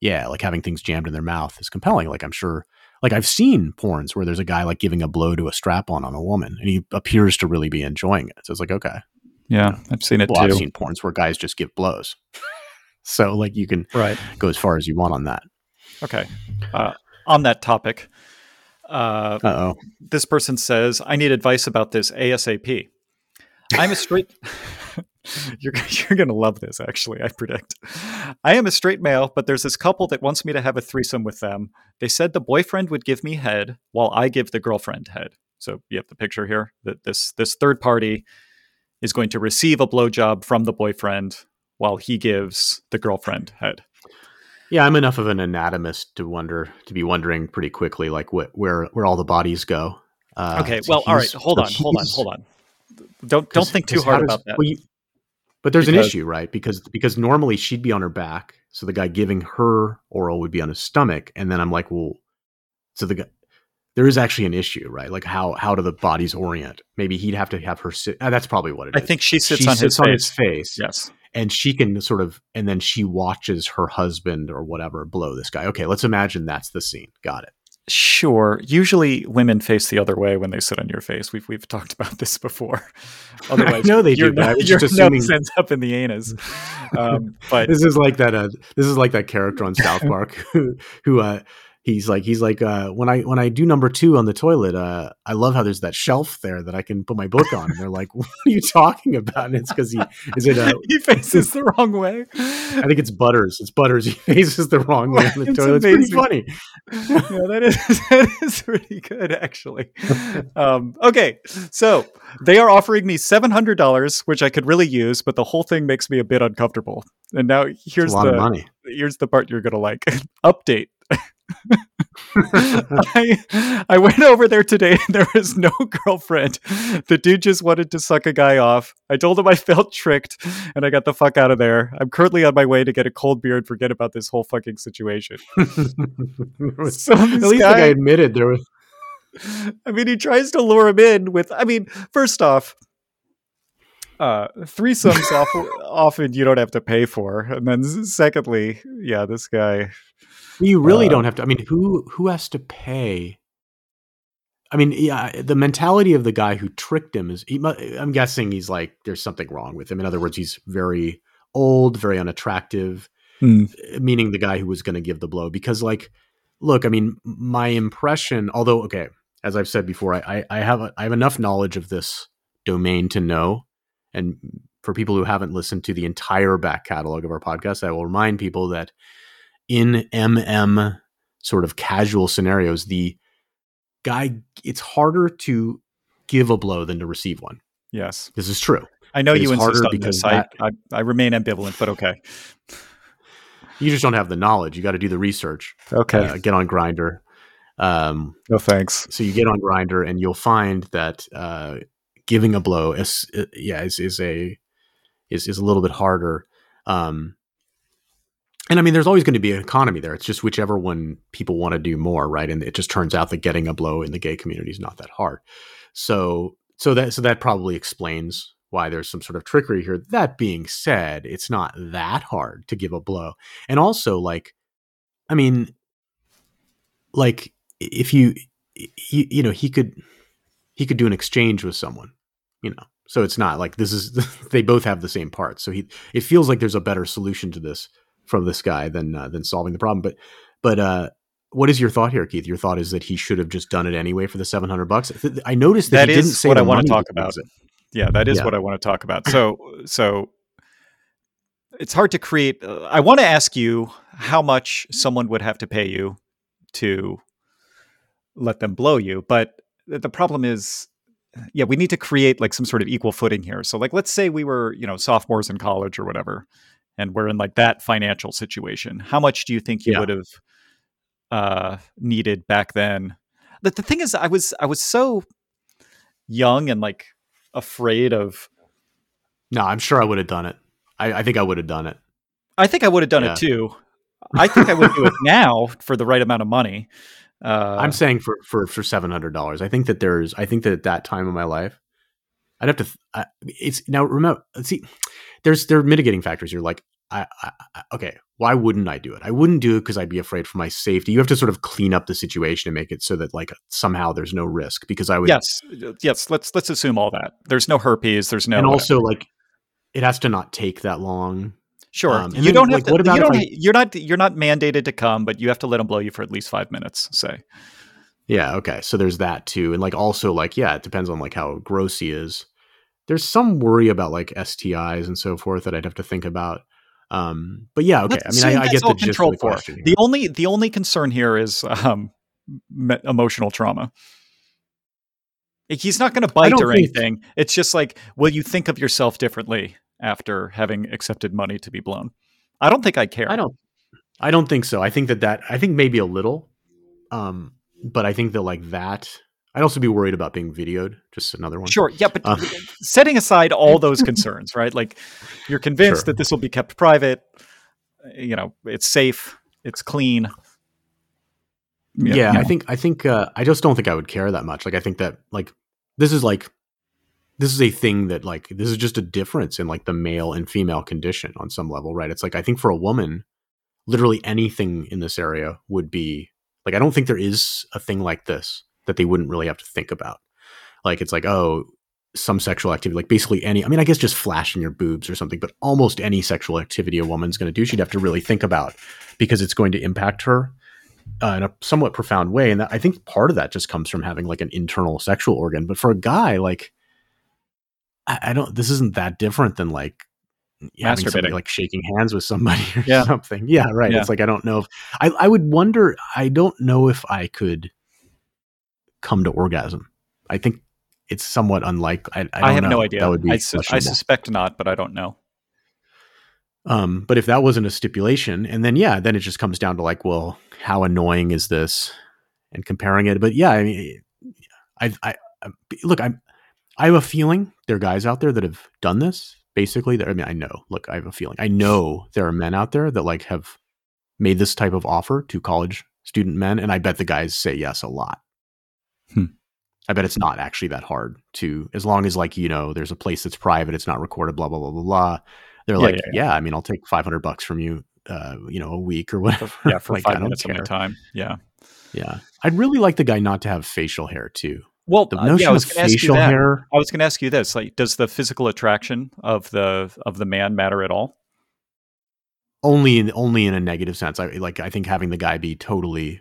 yeah like having things jammed in their mouth is compelling. Like i'm sure like i've seen porns where there's a guy like giving a blow to a strap on on a woman and he appears to really be enjoying it. So it's like okay. Yeah i've seen it well, too. i've seen porns where guys just give blows so like you can right. go as far as you want on that. Okay. Uh, on that topic, uh oh. This person says, "I need advice about this ASAP." I'm a straight. you're you're gonna love this. Actually, I predict. I am a straight male, but there's this couple that wants me to have a threesome with them. They said the boyfriend would give me head while I give the girlfriend head. So you have the picture here that this this third party is going to receive a blowjob from the boyfriend while he gives the girlfriend head. Yeah, I'm enough of an anatomist to wonder to be wondering pretty quickly, like wh- where where all the bodies go. Uh, okay, well, all right, hold on, hold on, hold on. Don't don't think too hard does, about that. Well, you, but there's because, an issue, right? Because because normally she'd be on her back, so the guy giving her oral would be on his stomach, and then I'm like, well, so the guy there is actually an issue, right? Like how how do the bodies orient? Maybe he'd have to have her sit. Uh, that's probably what it I is. think she sits, she on, sits his on his face. Yes, and she can sort of and then she watches her husband or whatever blow this guy okay let's imagine that's the scene got it Sure. Usually, women face the other way when they sit on your face. We've we've talked about this before. Otherwise, I know they do. But your nose ends up in the anus. Um, but this is like that. Uh, this is like that character on South Park who, who uh, he's like he's like uh, when I when I do number two on the toilet, uh, I love how there's that shelf there that I can put my book on. And they're like, "What are you talking about?" And it's because he is it uh, he faces the wrong way. I think it's Butters. It's Butters. He faces the wrong way on the it's toilet. Amazing. It's pretty funny. yeah, that is that is pretty good actually. Um, okay, so they are offering me seven hundred dollars, which I could really use, but the whole thing makes me a bit uncomfortable. And now here's the money. here's the part you're gonna like. Update. I, I went over there today and there was no girlfriend. The dude just wanted to suck a guy off. I told him I felt tricked and I got the fuck out of there. I'm currently on my way to get a cold beer and forget about this whole fucking situation. so At least guy, like I admitted there was. I mean, he tries to lure him in with, I mean, first off, uh, threesomes often, often you don't have to pay for. And then secondly, yeah, this guy you really uh, don't have to. I mean, who who has to pay? I mean, yeah, the mentality of the guy who tricked him is. He, I'm guessing he's like, there's something wrong with him. In other words, he's very old, very unattractive. Hmm. Meaning the guy who was going to give the blow. Because, like, look, I mean, my impression, although okay, as I've said before, I I have a, I have enough knowledge of this domain to know, and for people who haven't listened to the entire back catalog of our podcast, I will remind people that in MM sort of casual scenarios, the guy, it's harder to give a blow than to receive one. Yes. This is true. I know it you insist on because this. That, I, I, I remain ambivalent, but okay. You just don't have the knowledge. You got to do the research. Okay. Uh, get on Grindr. Um, no thanks. So you get on Grindr, and you'll find that uh, giving a blow is, uh, yeah, is, is a is is a little bit harder. Um, and I mean, there's always going to be an economy there. It's just whichever one people want to do more, right? And it just turns out that getting a blow in the gay community is not that hard. So, so that so that probably explains why there's some sort of trickery here. That being said, it's not that hard to give a blow, and also like, I mean, like if you, you, you know, he could he could do an exchange with someone, you know. So it's not like this is they both have the same parts. So he it feels like there's a better solution to this from this guy than uh, than solving the problem. But but uh, what is your thought here, Keith? Your thought is that he should have just done it anyway for the seven hundred bucks. I noticed that, that he didn't say what I want to talk about. It. Yeah, that is yeah. what I want to talk about. So so it's hard to create. Uh, I want to ask you how much someone would have to pay you to let them blow you, but the problem is yeah, we need to create like some sort of equal footing here. So like let's say we were, you know, sophomores in college or whatever and we're in like that financial situation, how much do you think you yeah. would have uh, needed back then? The, the thing is, I was I was so young and like afraid of. No, I'm sure I would have done it. I, I think I would have done it. I think I would have done yeah. it too. I think I would do it now for the right amount of money. Uh, I'm saying for for for seven hundred dollars. I think that there's. I think that at that time of my life, I'd have to. Uh, it's now remember. See there's there are mitigating factors here. Like, I, I, okay, why wouldn't I do it? I wouldn't do it because I'd be afraid for my safety. You have to sort of clean up the situation and make it so that like somehow there's no risk. Because I would yes, yes. Let's let's assume all that. There's no herpes. There's no and also like it has to not take that long. Sure, um, you then, don't like, have to. What about you don't, I, you're not you're not mandated to come, but you have to let them blow you for at least five minutes. Say. Yeah. Okay. So there's that too, and like also like yeah, it depends on like how gross he is there's some worry about like STIs and so forth that I'd have to think about. Um, but yeah, okay. Let's I mean, I, I get the gist of the question. The only the only concern here is um, me- emotional trauma. He's not going to bite or anything. Th- it's just like, will you think of yourself differently after having accepted money to be blown? I don't think I care. I don't. I don't think so. I think that that I think maybe a little, um, but I think that like that I'd also be worried about being videoed. Just another one. Sure. Yeah, but uh, setting aside all those concerns, right? Like you're convinced sure. that this will be kept private. You know, it's safe. It's clean. Yeah, yeah I think I think uh, I just don't think I would care that much. Like I think that like this is like this is a thing that like this is just a difference in like the male and female condition on some level, right? It's like I think for a woman, literally anything in this area would be Like I don't think there is a thing like this that they wouldn't really have to think about. Like it's like, oh, some sexual activity, like basically any, I mean, I guess just flashing your boobs or something, but almost any sexual activity a woman's going to do, she'd have to really think about because it's going to impact her uh, in a somewhat profound way. And that, I think part of that just comes from having like an internal sexual organ. But for a guy, like, I, I don't, this isn't that different than like, having somebody like shaking hands with somebody or yeah. something. Yeah, right. Yeah. It's like I don't know if I, I would wonder. I don't know if I could come to orgasm. I think it's somewhat unlike. I, I, I have know. no idea. That would be I, su- I suspect not, but I don't know. Um, but if that wasn't a stipulation, and then yeah, then it just comes down to like, well, how annoying is this, and comparing it. But yeah, I mean, I, I, I look, I'm, I have a feeling there are guys out there that have done this. Basically, I mean, I know. Look, I have a feeling. I know there are men out there that like have made this type of offer to college student men, and I bet the guys say yes a lot. Hmm. I bet it's not actually that hard to, as long as like you know, there's a place that's private, it's not recorded, blah blah blah blah blah. They're yeah, like, yeah, yeah. yeah, I mean, I'll take 500 bucks from you, uh, you know, a week or whatever. Yeah, for like, five minutes of time. Yeah, yeah. I'd really like the guy not to have facial hair too. Well, the notion uh, yeah, I was of facial hair. I was going to ask you this: like, does the physical attraction of the of the man matter at all? Only in only in a negative sense. I like. I think having the guy be totally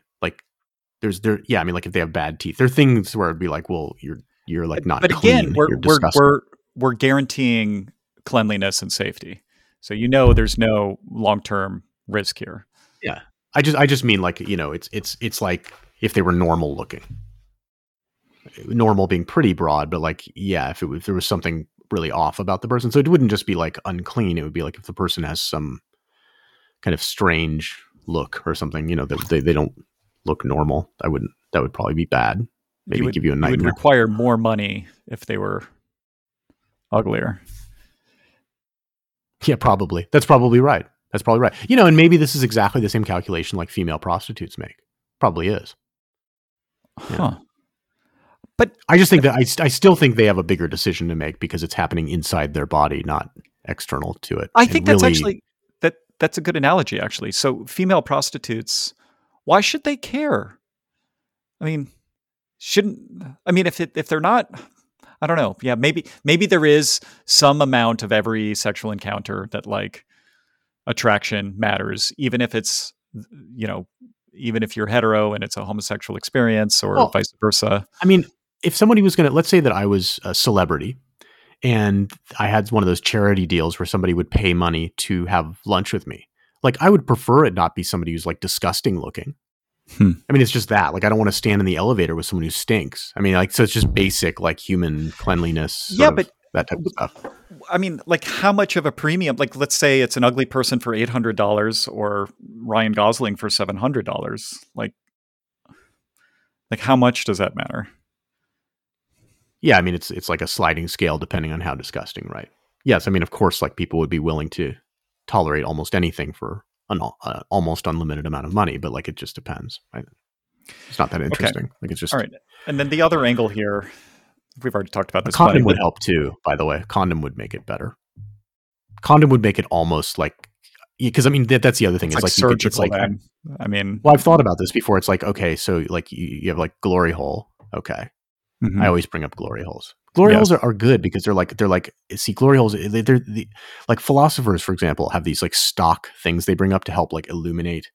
there's there yeah i mean like if they have bad teeth there are things where it'd be like well you're you're like not but clean, again we're we're, we're we're guaranteeing cleanliness and safety. So you know there's no long-term risk here. Yeah. I just i just mean like you know it's it's it's like if they were normal looking. Normal being pretty broad but like yeah if, it, if there was something really off about the person. So it wouldn't just be like unclean. It would be like if the person has some kind of strange look or something you know that they, they don't look normal. I wouldn't. That would probably be bad. Maybe you would, give you a nightmare. You would require more money if they were uglier. Yeah, probably. That's probably right. That's probably right. You know, and maybe this is exactly the same calculation like female prostitutes make. Probably is. Yeah. Huh. But I just think that I, I still think they have a bigger decision to make because it's happening inside their body, not external to it. I think that's actually that that's a good analogy actually. So female prostitutes why should they care? I mean, shouldn't I mean if it, if they're not I don't know. Yeah, maybe maybe there is some amount of every sexual encounter that like attraction matters even if it's you know even if you're hetero and it's a homosexual experience or well, vice versa. I mean, if somebody was going to let's say that I was a celebrity and I had one of those charity deals where somebody would pay money to have lunch with me. Like I would prefer it not be somebody who's like disgusting looking. Hmm. I mean, it's just that. Like, I don't want to stand in the elevator with someone who stinks. I mean, like, so it's just basic, like, human cleanliness. Yeah, but that type of stuff. I mean, like, how much of a premium? Like, let's say it's an ugly person for eight hundred dollars, or Ryan Gosling for seven hundred dollars. Like, like, how much does that matter? Yeah, I mean, it's it's like a sliding scale depending on how disgusting, right? Yes, I mean, of course, like people would be willing to tolerate almost anything for an uh, almost unlimited amount of money, but like it just depends. Right? It's not that interesting. Okay. Like it's just all right. And then the other angle here, we've already talked about this. condom would help too. By the way, condom would make it better. Condom would make it almost like because I mean that, that's the other thing. It's, it's like, like surgical. Could, it's like, I mean, well, I've thought about this before. It's like okay, so like you, you have like glory hole. Okay, mm-hmm. I always bring up glory holes. Glory yes. holes are, are good because they're like they're like see glory holes they, they're the like philosophers for example have these like stock things they bring up to help like illuminate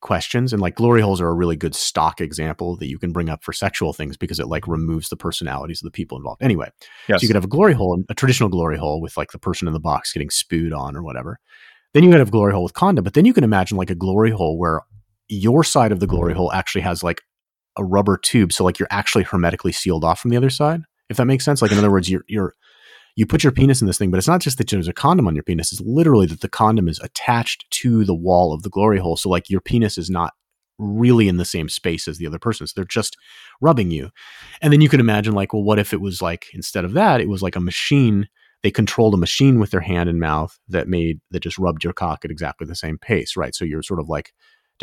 questions and like glory holes are a really good stock example that you can bring up for sexual things because it like removes the personalities of the people involved anyway yes. so you could have a glory hole a traditional glory hole with like the person in the box getting spewed on or whatever then you could have glory hole with condom but then you can imagine like a glory hole where your side of the glory hole actually has like a rubber tube so like you're actually hermetically sealed off from the other side if that makes sense. Like in other words, you're you're you put your penis in this thing, but it's not just that there's a condom on your penis. It's literally that the condom is attached to the wall of the glory hole. So like your penis is not really in the same space as the other person. So they're just rubbing you. And then you can imagine like, well, what if it was like instead of that, it was like a machine. They controlled a machine with their hand and mouth that made that just rubbed your cock at exactly the same pace, right? So you're sort of like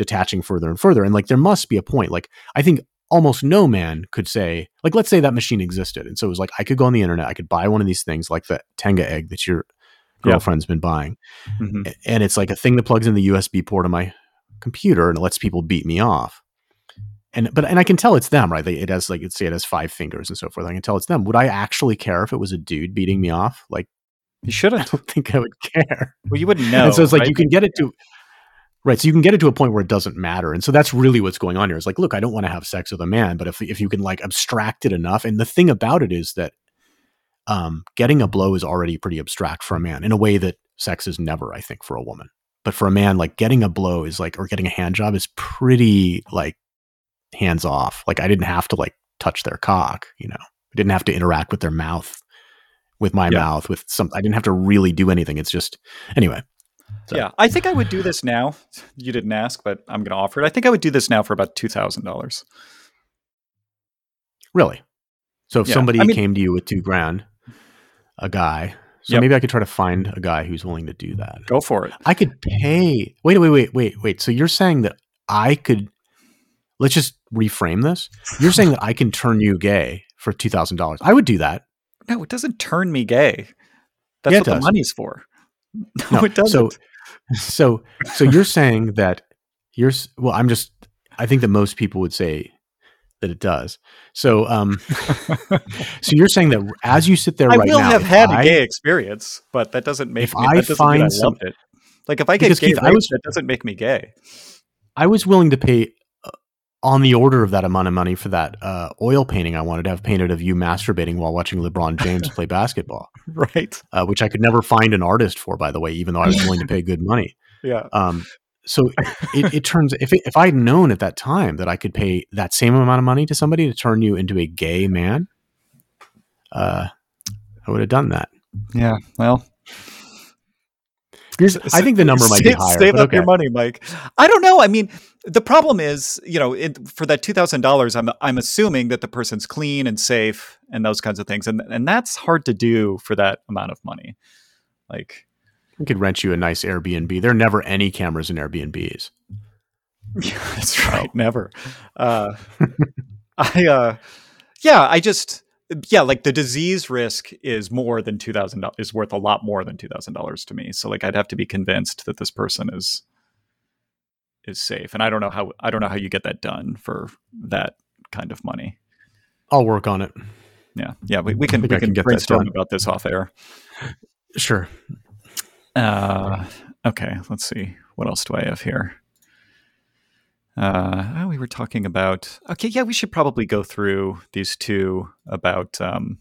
detaching further and further. And like there must be a point. Like I think almost no man could say, like, let's say that machine existed. And so it was like, I could go on the internet, I could buy one of these things, like the Tenga egg that your girlfriend's yeah. been buying. Mm-hmm. And it's like a thing that plugs in the USB port of my computer and it lets people beat me off. and but and I can tell it's them, right? They, it has like it's say it has five fingers and so forth. I can tell it's them. Would I actually care if it was a dude beating me off? Like you shouldn't. I don't think I would care. Well, you wouldn't know. and so it's like right? you can get it to right. So you can get it to a point where it doesn't matter. And so that's really what's going on here. It's like, look, I don't want to have sex with a man, but if if you can like abstract it enough, and the thing about it is that um, getting a blow is already pretty abstract for a man in a way that sex is never, I think, for a woman. But for a man, like getting a blow is like, or getting a hand job is pretty like hands off. Like I didn't have to like touch their cock, you know, I didn't have to interact with their mouth, with my Yeah. mouth, with some, I didn't have to really do anything. It's just, anyway. So- Yeah, I think I would do this now. You didn't ask, but I'm going to offer it. I think I would do this now for about two thousand dollars. Really? So if Yeah, somebody I mean- came to you with two grand, a guy, so Yep. maybe I could try to find a guy who's willing to do that. Go for it. I could pay. Wait, wait, wait, wait, wait. So you're saying that I could? Let's just reframe this. You're saying that I can turn you gay for two thousand dollars. I would do that. No, it doesn't turn me gay. That's Yeah, what the money's for. No, No, it doesn't. So, so, so you're saying that you're well. I'm just. I think that most people would say that it does. So, um, so you're saying that as you sit there I right will have had I- a gay experience, but that doesn't make If me. I doesn't find mean I some- it. Like if I get Because, gay Keith, I was- that doesn't make me gay. I was willing to pay on the order of that amount of money for that uh, oil painting I wanted to have painted of you masturbating while watching LeBron James play basketball, Right? uh, which I could never find an artist for, by the way, even though I was willing to pay good money. Yeah. Um, so it, it turns if it, if I'd known at that time that I could pay that same amount of money to somebody to turn you into a gay man, uh, I would have done that. Yeah. Well, I think the number might save, be higher. Save up okay. your money, Mike. I don't know. I mean, the problem is, you know, it, for that two thousand dollars, I'm I'm assuming that the person's clean and safe and those kinds of things, and and that's hard to do for that amount of money. Like, We could rent you a nice Airbnb. There are never any cameras in Airbnbs. yeah, that's right. Never. Uh, I, uh, yeah, I just, yeah, like the disease risk is more than two thousand dollars. Is worth a lot more than two thousand dollars to me. So, like, I'd have to be convinced that this person is is safe, and I don't know how I don't know how you get that done for that kind of money. I'll work on it. Yeah, yeah, we, we can we I can, can get that brainstorm about this off air. Sure. Uh, okay, let's see. What else do I have here? Uh, oh, we were talking about. Okay, yeah, we should probably go through these two about um,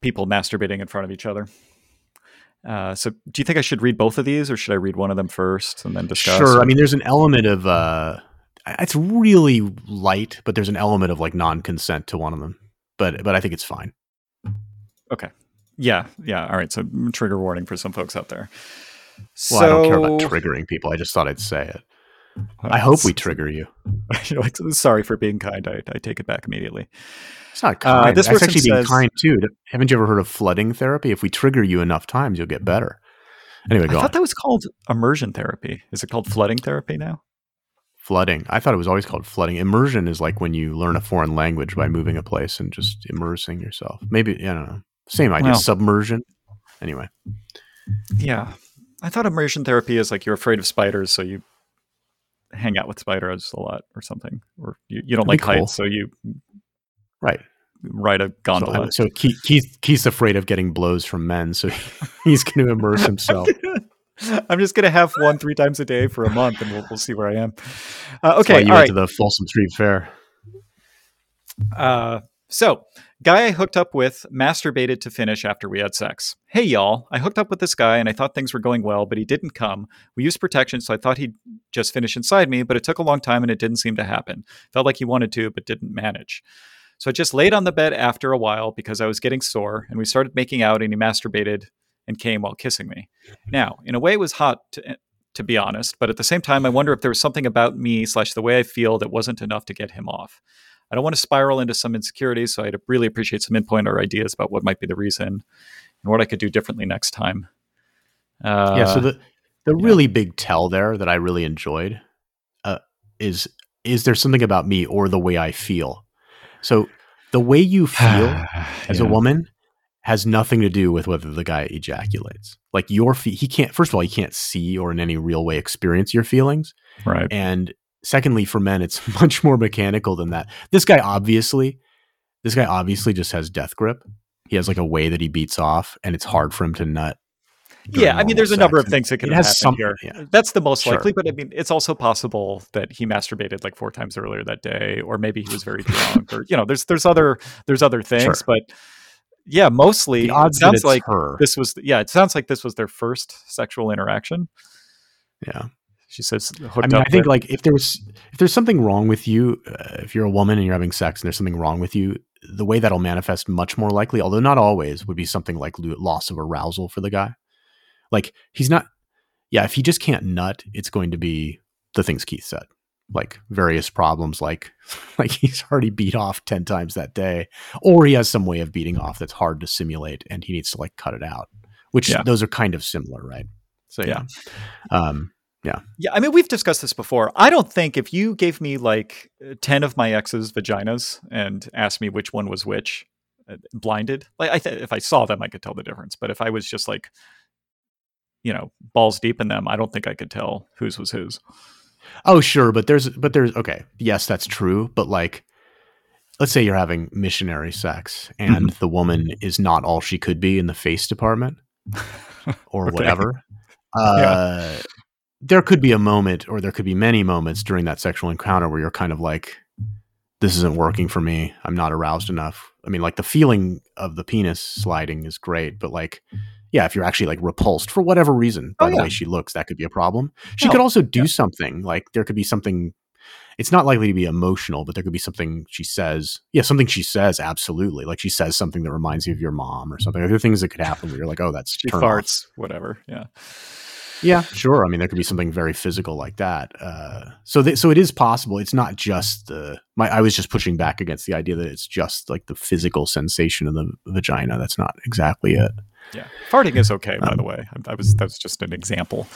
people masturbating in front of each other. Uh, so, do you think I should read both of these, or should I read one of them first and then discuss? Sure. I mean, there's an element of uh, it's really light, but there's an element of like non-consent to one of them. But but I think it's fine. okay, yeah, yeah. All right. So, trigger warning for some folks out there. Well, I don't care about triggering people. I just thought I'd say it. I hope we trigger you. sorry for being kind. I, I take it back immediately. It's not Uh, kind. this That's actually being says- kind too. Haven't you ever heard of flooding therapy? If we trigger you enough times, you'll get better. Anyway, I go on. thought that was called immersion therapy. Is it called flooding therapy now? flooding. I thought it was always called flooding. Immersion is like when you learn a foreign language by moving a place and just immersing yourself. Maybe I don't know. Same idea. Well- Submersion. Anyway, Yeah. I thought immersion therapy is like you're afraid of spiders, so you hang out with spiders a lot or something. Or you, you don't That'd like cool. heights, so you right. ride a gondola. I- so Keith, Keith, Keith's afraid of getting blows from men, so he's going to immerse himself. I'm just gonna have one three times a day for a month, and we'll, we'll see where I am. Uh, okay, you all went right. to the Folsom Street Fair. Uh, so, guy I hooked up with masturbated to finish after we had sex. Hey, y'all. I hooked up with this guy and I thought things were going well, but he didn't come. We used protection, so I thought he'd just finish inside me, but it took a long time and it didn't seem to happen. Felt like he wanted to, but didn't manage. So I just laid on the bed after a while because I was getting sore, and we started making out, and he masturbated and came while kissing me. Now, in a way, it was hot to, eh, to be honest, but at the same time, I wonder if there was something about me slash the way I feel that wasn't enough to get him off. I don't want to spiral into some insecurities, so I'd really appreciate some input or ideas about what might be the reason and what I could do differently next time. Uh, yeah. So the the yeah. really big tell there that I really enjoyed uh, is is there something about me or the way I feel? So the way you feel as a woman has nothing to do with whether the guy ejaculates. Like your fe- he can't first of all he can't see or in any real way experience your feelings. Right. And secondly for men it's much more mechanical than that. This guy obviously this guy obviously just has death grip. He has like a way that he beats off and it's hard for him to nut. Yeah, I mean, there's a number of things that could have happened some- here. yeah. That's the most Sure. likely, but I mean, it's also possible that he masturbated like four times earlier that day, or maybe he was very drunk, or you know, there's there's other there's other things, Sure. but yeah, mostly it sounds like her. this was yeah, it sounds like this was their first sexual interaction. Yeah. She says, I mean, I think like if there's if there's something wrong with you, uh, if you're a woman and you're having sex and there's something wrong with you, the way that'll manifest much more likely, although not always, would be something like loss of arousal for the guy. Like he's not, yeah. If he just can't nut, it's going to be the things Keith said, like various problems, like like he's already beat off ten times that day, or he has some way of beating off that's hard to simulate, and he needs to like cut it out. Which Yeah. those are kind of similar, right? So yeah. Um, Yeah, Yeah. I mean, we've discussed this before. I don't think if you gave me like uh, 10 of my ex's vaginas and asked me which one was which, uh, blinded, like I th- if I saw them, I could tell the difference. But if I was just like, you know, balls deep in them, I don't think I could tell whose was whose. Oh, sure, but there's but there's okay. Yes, that's true, but like let's say you're having missionary sex and the woman is not all she could be in the face department or Okay. whatever. Uh there could be a moment or there could be many moments during that sexual encounter where you're kind of like this isn't working for me. I'm not aroused enough. I mean, like the feeling of the penis sliding is great, but like yeah, if you're actually like repulsed for whatever reason by Oh, the yeah. way she looks, that could be a problem. She No, could also do yeah. something like there could be something. It's not likely to be emotional, but there could be something she says. Yeah, something she says. Absolutely, like she says something that reminds you of your mom or something. There are things that could happen where you're like, oh, that's She turn off. farts, whatever. Yeah. Yeah, sure. I mean, there could be something very physical like that. Uh, so, th- so it is possible. It's not just the. My, I was just pushing back against the idea that it's just like the physical sensation of the vagina. That's not exactly it. Yeah. Farting is okay, by Um, the way. I, I was, that's just an example.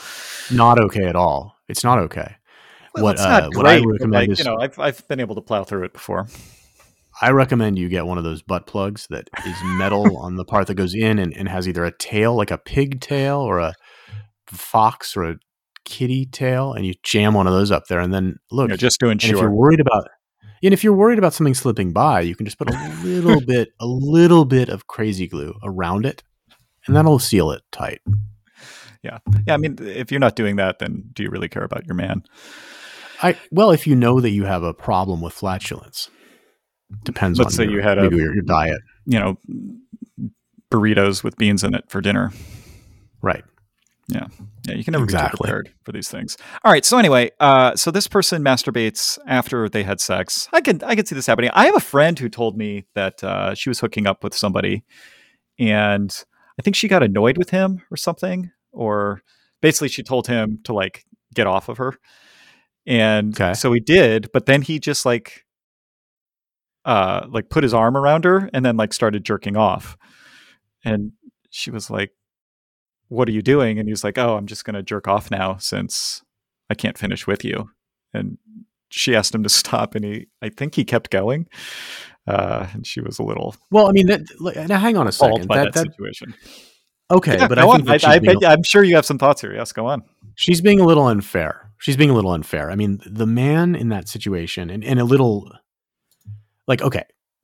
Not okay at all. It's not okay. Well, What, it's not uh, what I recommend like, is- you know, I've, I've been able to plow through it before. I recommend you get one of those butt plugs that is metal on the part that goes in and, and has either a tail, like a pig tail, or a fox or a kitty tail, and you jam one of those up there. And then look, know, just to and if you're worried about and if you're worried about something slipping by, you can just put a little bit, a little bit of crazy glue around it, and that'll seal it tight. Yeah. Yeah I mean, if you're not doing that, then do you really care about your man? I well, if you know that you have a problem with flatulence, depends Let's on say your, you had a- your, your diet, You know, burritos with beans in it for dinner. right? Yeah, Yeah. you can never be Exactly. prepared for these things. All right. So anyway, uh, so this person masturbates after they had sex. I can I can see this happening. I have a friend who told me that uh, she was hooking up with somebody, and I think she got annoyed with him or something, or basically she told him to like get off of her, and Okay. so he did. But then he just like uh like put his arm around her and then like started jerking off, and she was like what are you doing? And he was like, oh, I'm just going to jerk off now since I can't finish with you. And she asked him to stop, and he, I think he kept going. Uh, and she was a little Well, I mean, that, now hang on a second. by That, that, that, situation. okay, Yeah, but I on. think that I, I she's, being, bet, I'm sure you have some thoughts here. Yes, go on. she's being a little unfair. She's being a little unfair. I mean, the man in that situation, and, and a little like, okay,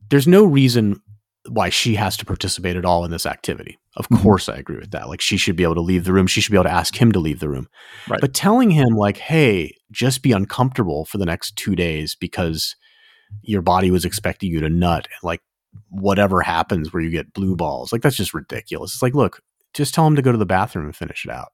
there's no reason why she has to participate at all in this activity. Of Mhm. course, I agree with that. Like, she should be able to leave the room. She should be able to ask him to leave the room. Right. But telling him, like, hey, just be uncomfortable for the next two days because your body was expecting you to nut and like whatever happens where you get blue balls, like, that's just ridiculous. It's like, look, just tell him to go to the bathroom and finish it out.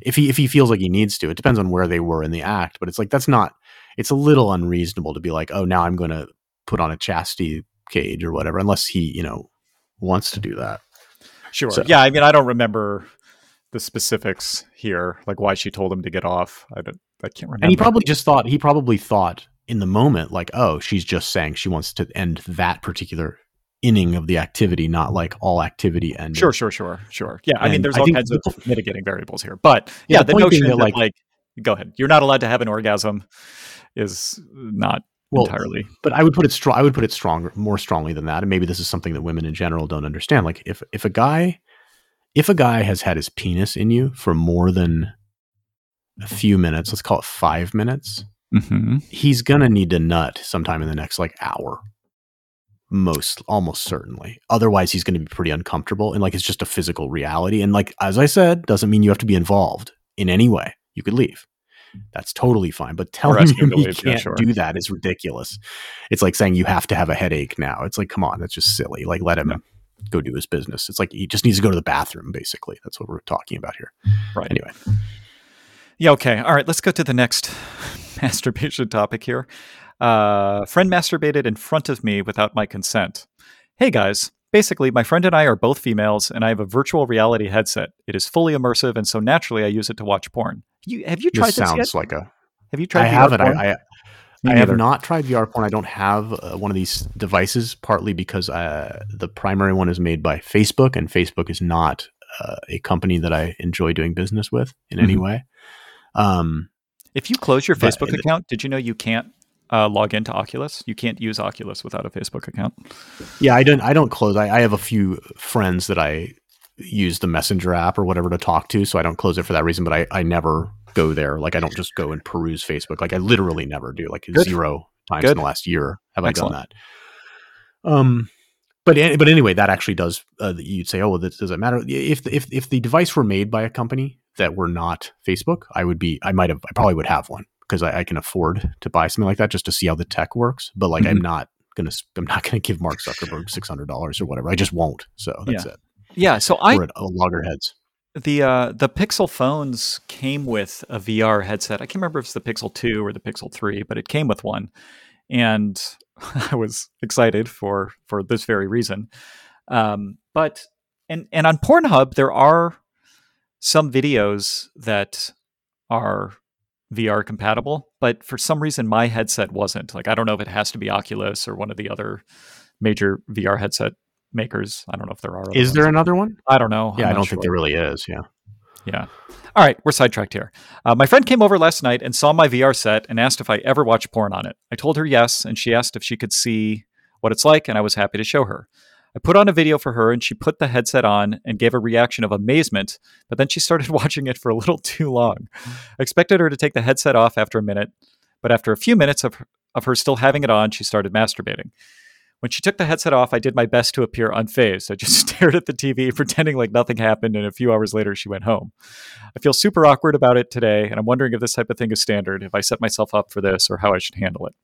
If he if he feels like he needs to, it depends on where they were in the act, but it's like that's not it's a little unreasonable to be like, oh, now I'm going to put on a chastity cage or whatever, unless he, you know, wants to do that. Sure. So- yeah, I mean, I don't remember the specifics here, like why she told him to get off. I don't. I can't remember. And he probably just thought he probably thought in the moment like, oh, she's just saying she wants to end that particular inning of the activity, not like all activity ended. Sure, sure, sure, sure. Yeah, I mean, there's I all kinds of mitigating variables here, but Yeah, yeah, the the notion that, that like- like, go ahead, you're not allowed to have an orgasm is not well, entirely. But I would put it strong. I would put it stronger, more strongly than that. And maybe this is something that women in general don't understand. Like if if a guy, if a guy has had his penis in you for more than a few minutes, let's call it five minutes, mm-hmm. he's gonna need to nut sometime in the next like hour. Most, almost certainly. Otherwise, he's going to be pretty uncomfortable, and like it's just a physical reality. And like as I said, doesn't mean you have to be involved in any way. You could leave that's totally fine. But telling him he can't yeah, sure. do that is ridiculous. It's like saying you have to have a headache now. It's like, come on, that's just silly. Like, let him yeah. go do his business. It's like he just needs to go to the bathroom, basically. That's what we're talking about here. Right. Anyway. Yeah, okay. All right, let's go to the next masturbation topic here. Uh, friend masturbated in front of me without my consent. Hey guys, Basically, my friend and I are both females, and I have a virtual reality headset. It is fully immersive, and so naturally, I use it to watch porn. You have you tried this? this sounds yet? like a. Have you tried? I VR haven't. Porn? I, I, I have not tried VR porn. I don't have uh, one of these devices, partly because uh, the primary one is made by Facebook, and Facebook is not uh, a company that I enjoy doing business with in mm-hmm. any way. Um, if you close your Facebook account, did you know you can't uh, log into Oculus. You can't use Oculus without a Facebook account. Yeah, I don't. I don't close. I, I have a few friends that I use the Messenger app or whatever to talk to, so I don't close it for that reason. But I, I never go there. Like I don't just go and peruse Facebook. Like I literally never do. Like Good. zero times Good. in the last year have Excellent. I done that. Um, but but anyway, that actually does. Uh, you'd say, oh, well, does it matter? If if if the device were made by a company that were not Facebook, I would be. I might have. I probably would have one because I, I, can afford to buy something like that just to see how the tech works. But like, mm-hmm. I'm not gonna I'm not gonna give Mark Zuckerberg six hundred dollars or whatever. I just won't. So that's yeah. it. Yeah. So I at loggerheads. The uh, the Pixel phones came with a VR headset. I can't remember if it's the Pixel two or the Pixel three, but it came with one, and I was excited for for this very reason. Um, but and and on Pornhub there are some videos that are VR compatible, but for some reason my headset wasn't. Like I don't know if it has to be Oculus or one of the other major VR headset makers. I don't know if there are. Is ones. there another one? I don't know. Yeah, I don't sure. think there really is. Yeah. Yeah. All right, we're sidetracked here. Uh, my friend came over last night and saw my VR set and asked if I ever watch porn on it. I told her yes, and she asked if she could see what it's like, and I was happy to show her. I put on a video for her and she put the headset on and gave a reaction of amazement, but then she started watching it for a little too long. I expected her to take the headset off after a minute, but after a few minutes of, of her still having it on, she started masturbating. When she took the headset off, I did my best to appear unfazed. I just stared at the TV, pretending like nothing happened, and a few hours later, she went home. I feel super awkward about it today, and I'm wondering if this type of thing is standard, if I set myself up for this, or how I should handle it.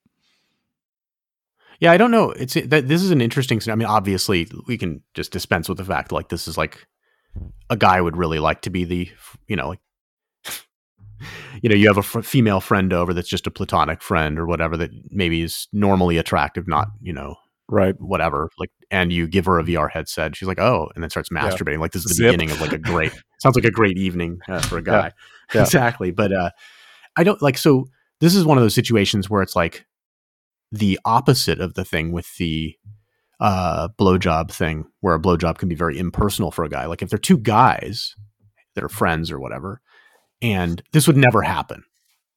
Yeah, I don't know. It's that this is an interesting. I mean, obviously, we can just dispense with the fact like this is like a guy would really like to be the you know like you know you have a female friend over that's just a platonic friend or whatever that maybe is normally attractive, not you know right whatever like and you give her a vr headset she's like oh and then starts masturbating yeah. like this is the Zip. beginning of like a great sounds like a great evening uh, for a guy yeah. Yeah. exactly but uh i don't like so this is one of those situations where it's like the opposite of the thing with the uh, blowjob thing, where a blowjob can be very impersonal for a guy. Like if they're two guys that are friends or whatever, and this would never happen,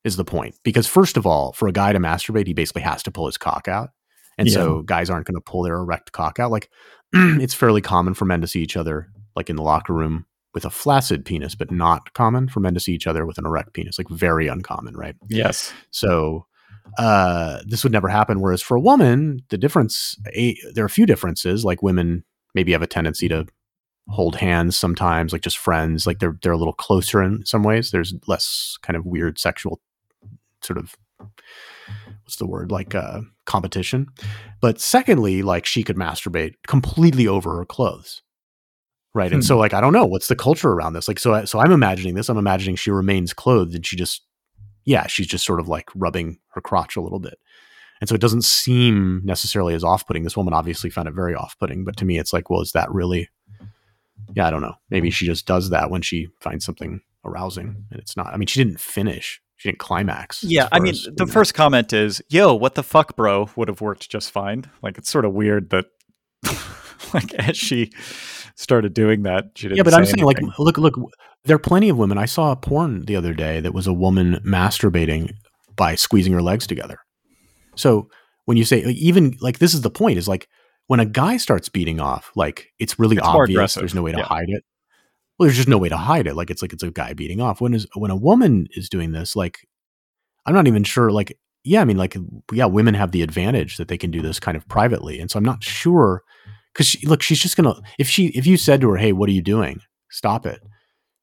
is the point. Because first of all, for a guy to masturbate, he basically has to pull his cock out. And yeah. so guys aren't going to pull their erect cock out. Like it's fairly common for men to see each other like in the locker room with a flaccid penis, but not common for men to see each other with an erect penis. Like very uncommon, right? Yes. So uh, this would never happen. Whereas for a woman, the difference, a, there are a few differences. Like women maybe have a tendency to hold hands sometimes, like just friends. Like they're they're a little closer in some ways. There's less kind of weird sexual sort of what's the word like uh, competition. But secondly, like she could masturbate completely over her clothes. Right. And so hmm. like I don't know what's the culture around this. Like so so I'm imagining this. I'm imagining she remains clothed and she just yeah, she's just sort of like rubbing her crotch a little bit. And so it doesn't seem necessarily as off putting. This woman obviously found it very off putting, but to me, it's like, well, is that really? Yeah, I don't know. Maybe she just does that when she finds something arousing and it's not. I mean, she didn't finish, she didn't climax. Yeah, I mean, the know. first comment is, yo, what the fuck, bro, would have worked just fine. Like, it's sort of weird that, like, as she started doing that, she didn't Yeah, but I'm saying, anything. like, look, look, there are plenty of women. I saw a porn the other day that was a woman masturbating by squeezing her legs together. So when you say even like this is the point is like when a guy starts beating off, like it's really It's obvious. There's no way to yeah. hide it. Well, there's just no way to hide it. Like it's like it's a guy beating off. When is when a woman is doing this, like I'm not even sure. Like yeah, I mean, like yeah, women have the advantage that they can do this kind of privately, and so I'm not sure because she, look, she's just gonna if she if you said to her, hey, what are you doing? Stop it.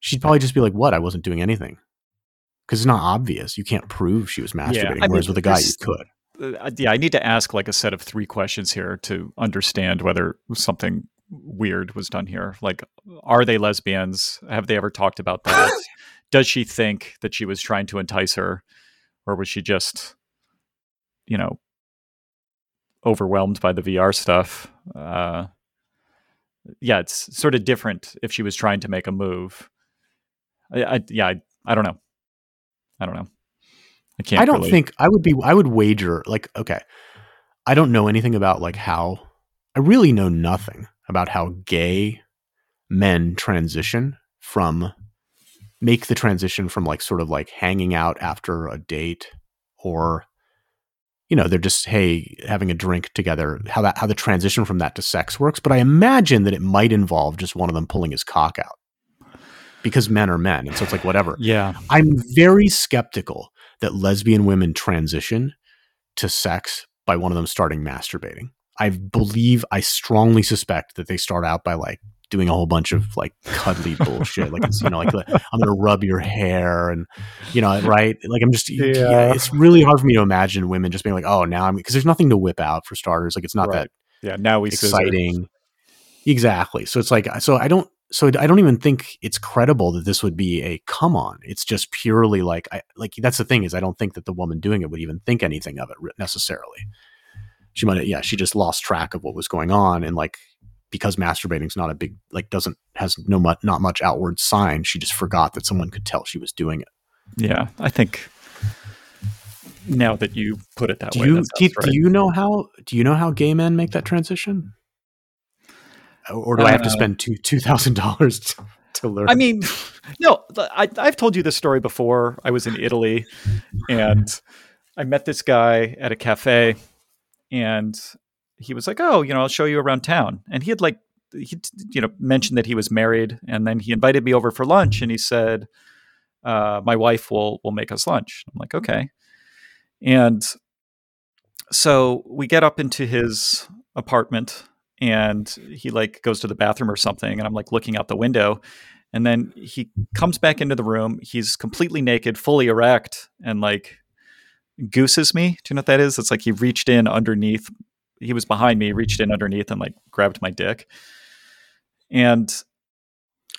She'd probably just be like, what? I wasn't doing anything. Because it's not obvious. You can't prove she was masturbating. I whereas mean, with a guy, you could. uh, yeah, I need to ask like a set of three questions here to understand whether something weird was done here. Like, are they lesbians? Have they ever talked about that? Does she think that she was trying to entice her, or was she just, you know, overwhelmed by the VR stuff? Uh, yeah, it's sort of different if she was trying to make a move. I, I yeah, I, I don't know. I don't know. I can't. I don't really- think I would be. I would wager like okay. I don't know anything about like how. I really know nothing about how gay men transition from make the transition from like sort of like hanging out after a date or you know they're just hey having a drink together how that how the transition from that to sex works but i imagine that it might involve just one of them pulling his cock out because men are men and so it's like whatever Yeah. I'm very skeptical that lesbian women transition to sex by one of them starting masturbating. I believe, I strongly suspect that they start out by like doing a whole bunch of like cuddly bullshit. Like, it's, you know, like I'm going to rub your hair and, you know, right? Like, I'm just, Yeah. yeah it's really hard for me to imagine women just being like, oh, now I'm, because there's nothing to whip out for starters. Like, it's not Right. that Yeah. Now we exciting. Exactly. So it's like so I don't so I don't even think it's credible that this would be a come on. It's just purely like I like that's the thing is I don't think that the woman doing it would even think anything of it necessarily. She might yeah, she just lost track of what was going on and like because masturbating's not a big like doesn't has no much not much outward sign, she just forgot that someone could tell she was doing it. Yeah, I think now that you put it that Do way, you that Keith, right. do you know how do you know how gay men make that transition? Or do I have to Uh, spend two two thousand dollars to to learn? I mean, no, I, I've told you this story before. I was in Italy, and I met this guy at a cafe, and he was like, "Oh, you know, I'll show you around town." And he had like, he you know mentioned that he was married, and then he invited me over for lunch, and he said, uh, "My wife will will make us lunch." I'm like, "Okay," and so we get up into his apartment and he like goes to the bathroom or something and i'm like looking out the window and then he comes back into the room he's completely naked fully erect and like gooses me do you know what that is it's like he reached in underneath he was behind me mm-hmm. reached in underneath and like grabbed my dick and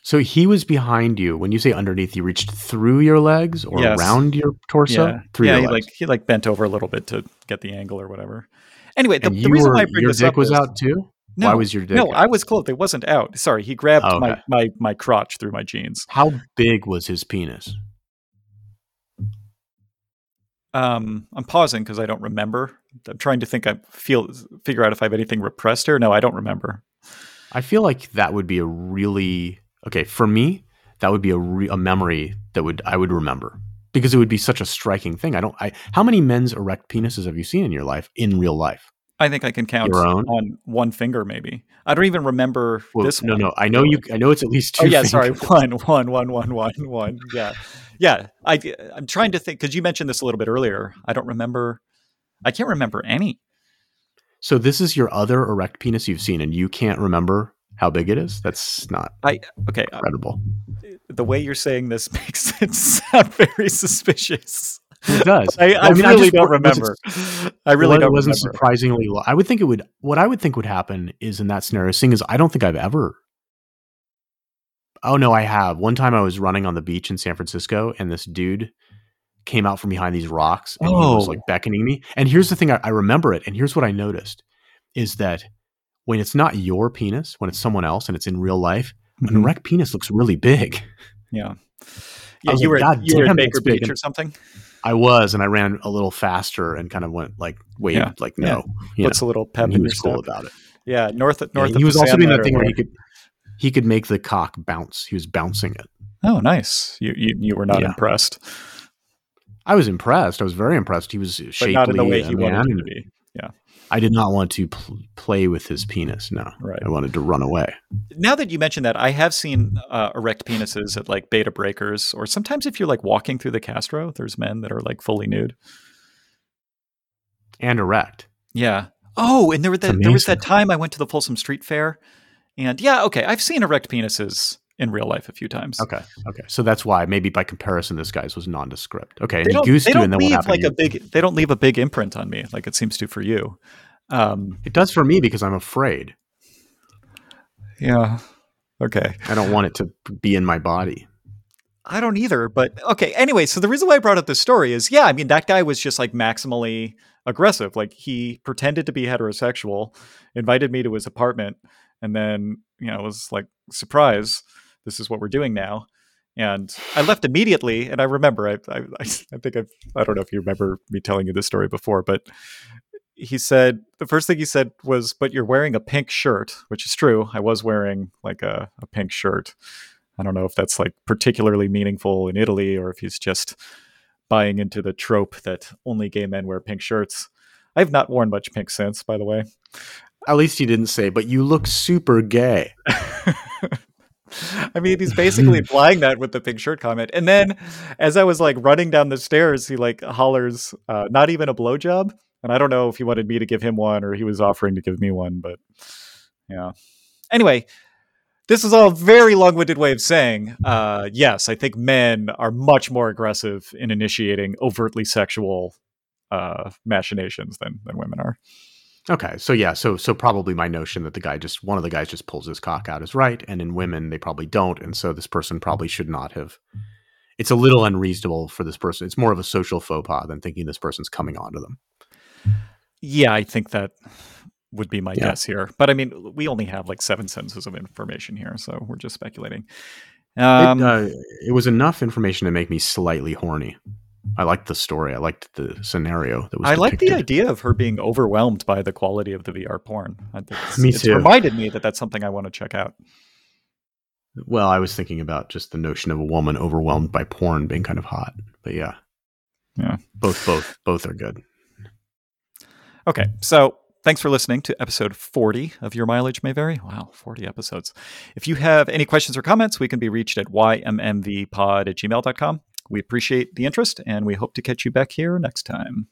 so he was behind you. When you say underneath, he reached through your legs or Yes. around your torso? yeah Through yeah he legs. like he like bent over a little bit to get the angle or whatever anyway the, the reason were, why i bring your this dick up was is- out too? no, Why was your dick no out? i was clothed it wasn't out sorry he grabbed Oh, my, my my crotch through my jeans How big was his penis? Um, I'm pausing because I don't remember. I'm trying to think. I feel figure out if I have anything repressed here. No, I don't remember. I feel like that would be a really okay for me. That would be a re, a memory that would I would remember because it would be such a striking thing. I don't. I how many men's erect penises have you seen in your life in real life? I think I can count on one finger, maybe. I don't even remember Well, this no, one. no. I know you. I know it's at least two. Oh yeah, sorry. One, one, one, one, one, one. Yeah, yeah. I I'm trying to think because you mentioned this a little bit earlier. I don't remember. I can't remember any. So this is your other erect penis you've seen, and you can't remember how big it is. That's not I okay. uh, credible. The way you're saying this makes it sound very suspicious. It does. I, I, Well, mean, really just don't remember. I really don't It wasn't remember. surprisingly. Low. I would think it would. What I would think would happen is in that scenario. Seeing as I don't think I've ever. Oh no, I have. One time I was running on the beach in San Francisco, and this dude came out from behind these rocks, and he was Oh. like beckoning me. And here's the thing: I, I remember it, and here's what I noticed: is that when it's not your penis, when it's someone else, and it's in real life, an Mhm. erect penis looks really big. Yeah. Yeah, you like, were "God you were damn, at Baker that's big." Beach or something. I was, and I ran a little faster and kind of went like waved, Yeah. like Yeah. no. you Puts a little know, pep and he in your was cool step. about it. Yeah, north north. Yeah, north. he was the also doing that thing where he could he could make the cock bounce. He was bouncing it. Oh, nice. You you, you were not Yeah. impressed, I was impressed. I was very impressed. He was shapely but not in the way he wanted to be. Yeah. I did not want to pl- play with his penis. No, right. I wanted to run away. Now that you mention that, I have seen uh, erect penises at like Bay to Breakers, or sometimes if you're like walking through the Castro, there's men that are like fully nude and erect. Yeah. Oh, and there, was that, there was that time I went to the Folsom Street Fair, and yeah, okay, I've seen erect penises in real life a few times. Okay, okay, so that's why maybe by comparison, this guy's was nondescript. Okay, they don't, they don't leave like a big. They don't leave a big imprint on me like it seems to for you. Um, it does for me because I'm afraid. Yeah. Okay. I don't want it to be in my body. I don't either, but okay. Anyway, so the reason why I brought up this story is, yeah, I mean, that guy was just like maximally aggressive. Like he pretended to be heterosexual, invited me to his apartment, and then you know was like, surprise, this is what we're doing now. And I left immediately. And I remember, I, I, I think I've, I don't know if you remember me telling you this story before, but he said the first thing he said was, "But you're wearing a pink shirt," which is true. I was wearing like a, a pink shirt. I don't know if that's like particularly meaningful in Italy or if he's just buying into the trope that only gay men wear pink shirts. I have not worn much pink since, by the way. At least he didn't say, but you look super gay. I mean, he's basically implying that with the pink shirt comment. And then as I was like running down the stairs, he like hollers, uh, not even a blowjob. And I don't know if he wanted me to give him one or he was offering to give me one, but yeah. Anyway, this is all a very long-winded way of saying, uh, yes, I think men are much more aggressive in initiating overtly sexual uh, machinations than than women are. Okay, so yeah, so so probably my notion that the guy just one of the guys just pulls his cock out is right, and in women they probably don't, and so this person probably should not have. It's a little unreasonable for this person. It's more of a social faux pas than thinking this person's coming onto them. Yeah, I think that would be my yeah. guess here. But I mean, we only have like seven sentences of information here, so we're just speculating. Um, it, uh, it, was enough information to make me slightly horny. I liked the story. I liked the scenario that was. I like the idea of her being overwhelmed by the quality of the VR porn. me too. reminded me that that's something I want to check out. Well, I was thinking about just the notion of a woman overwhelmed by porn being kind of hot. But yeah, yeah, both both both are good. Okay, so thanks for listening to episode 40 of Your Mileage May Vary. Wow, 40 episodes. If you have any questions or comments, we can be reached at ymmvpod at gmail.com. We appreciate the interest and we hope to catch you back here next time.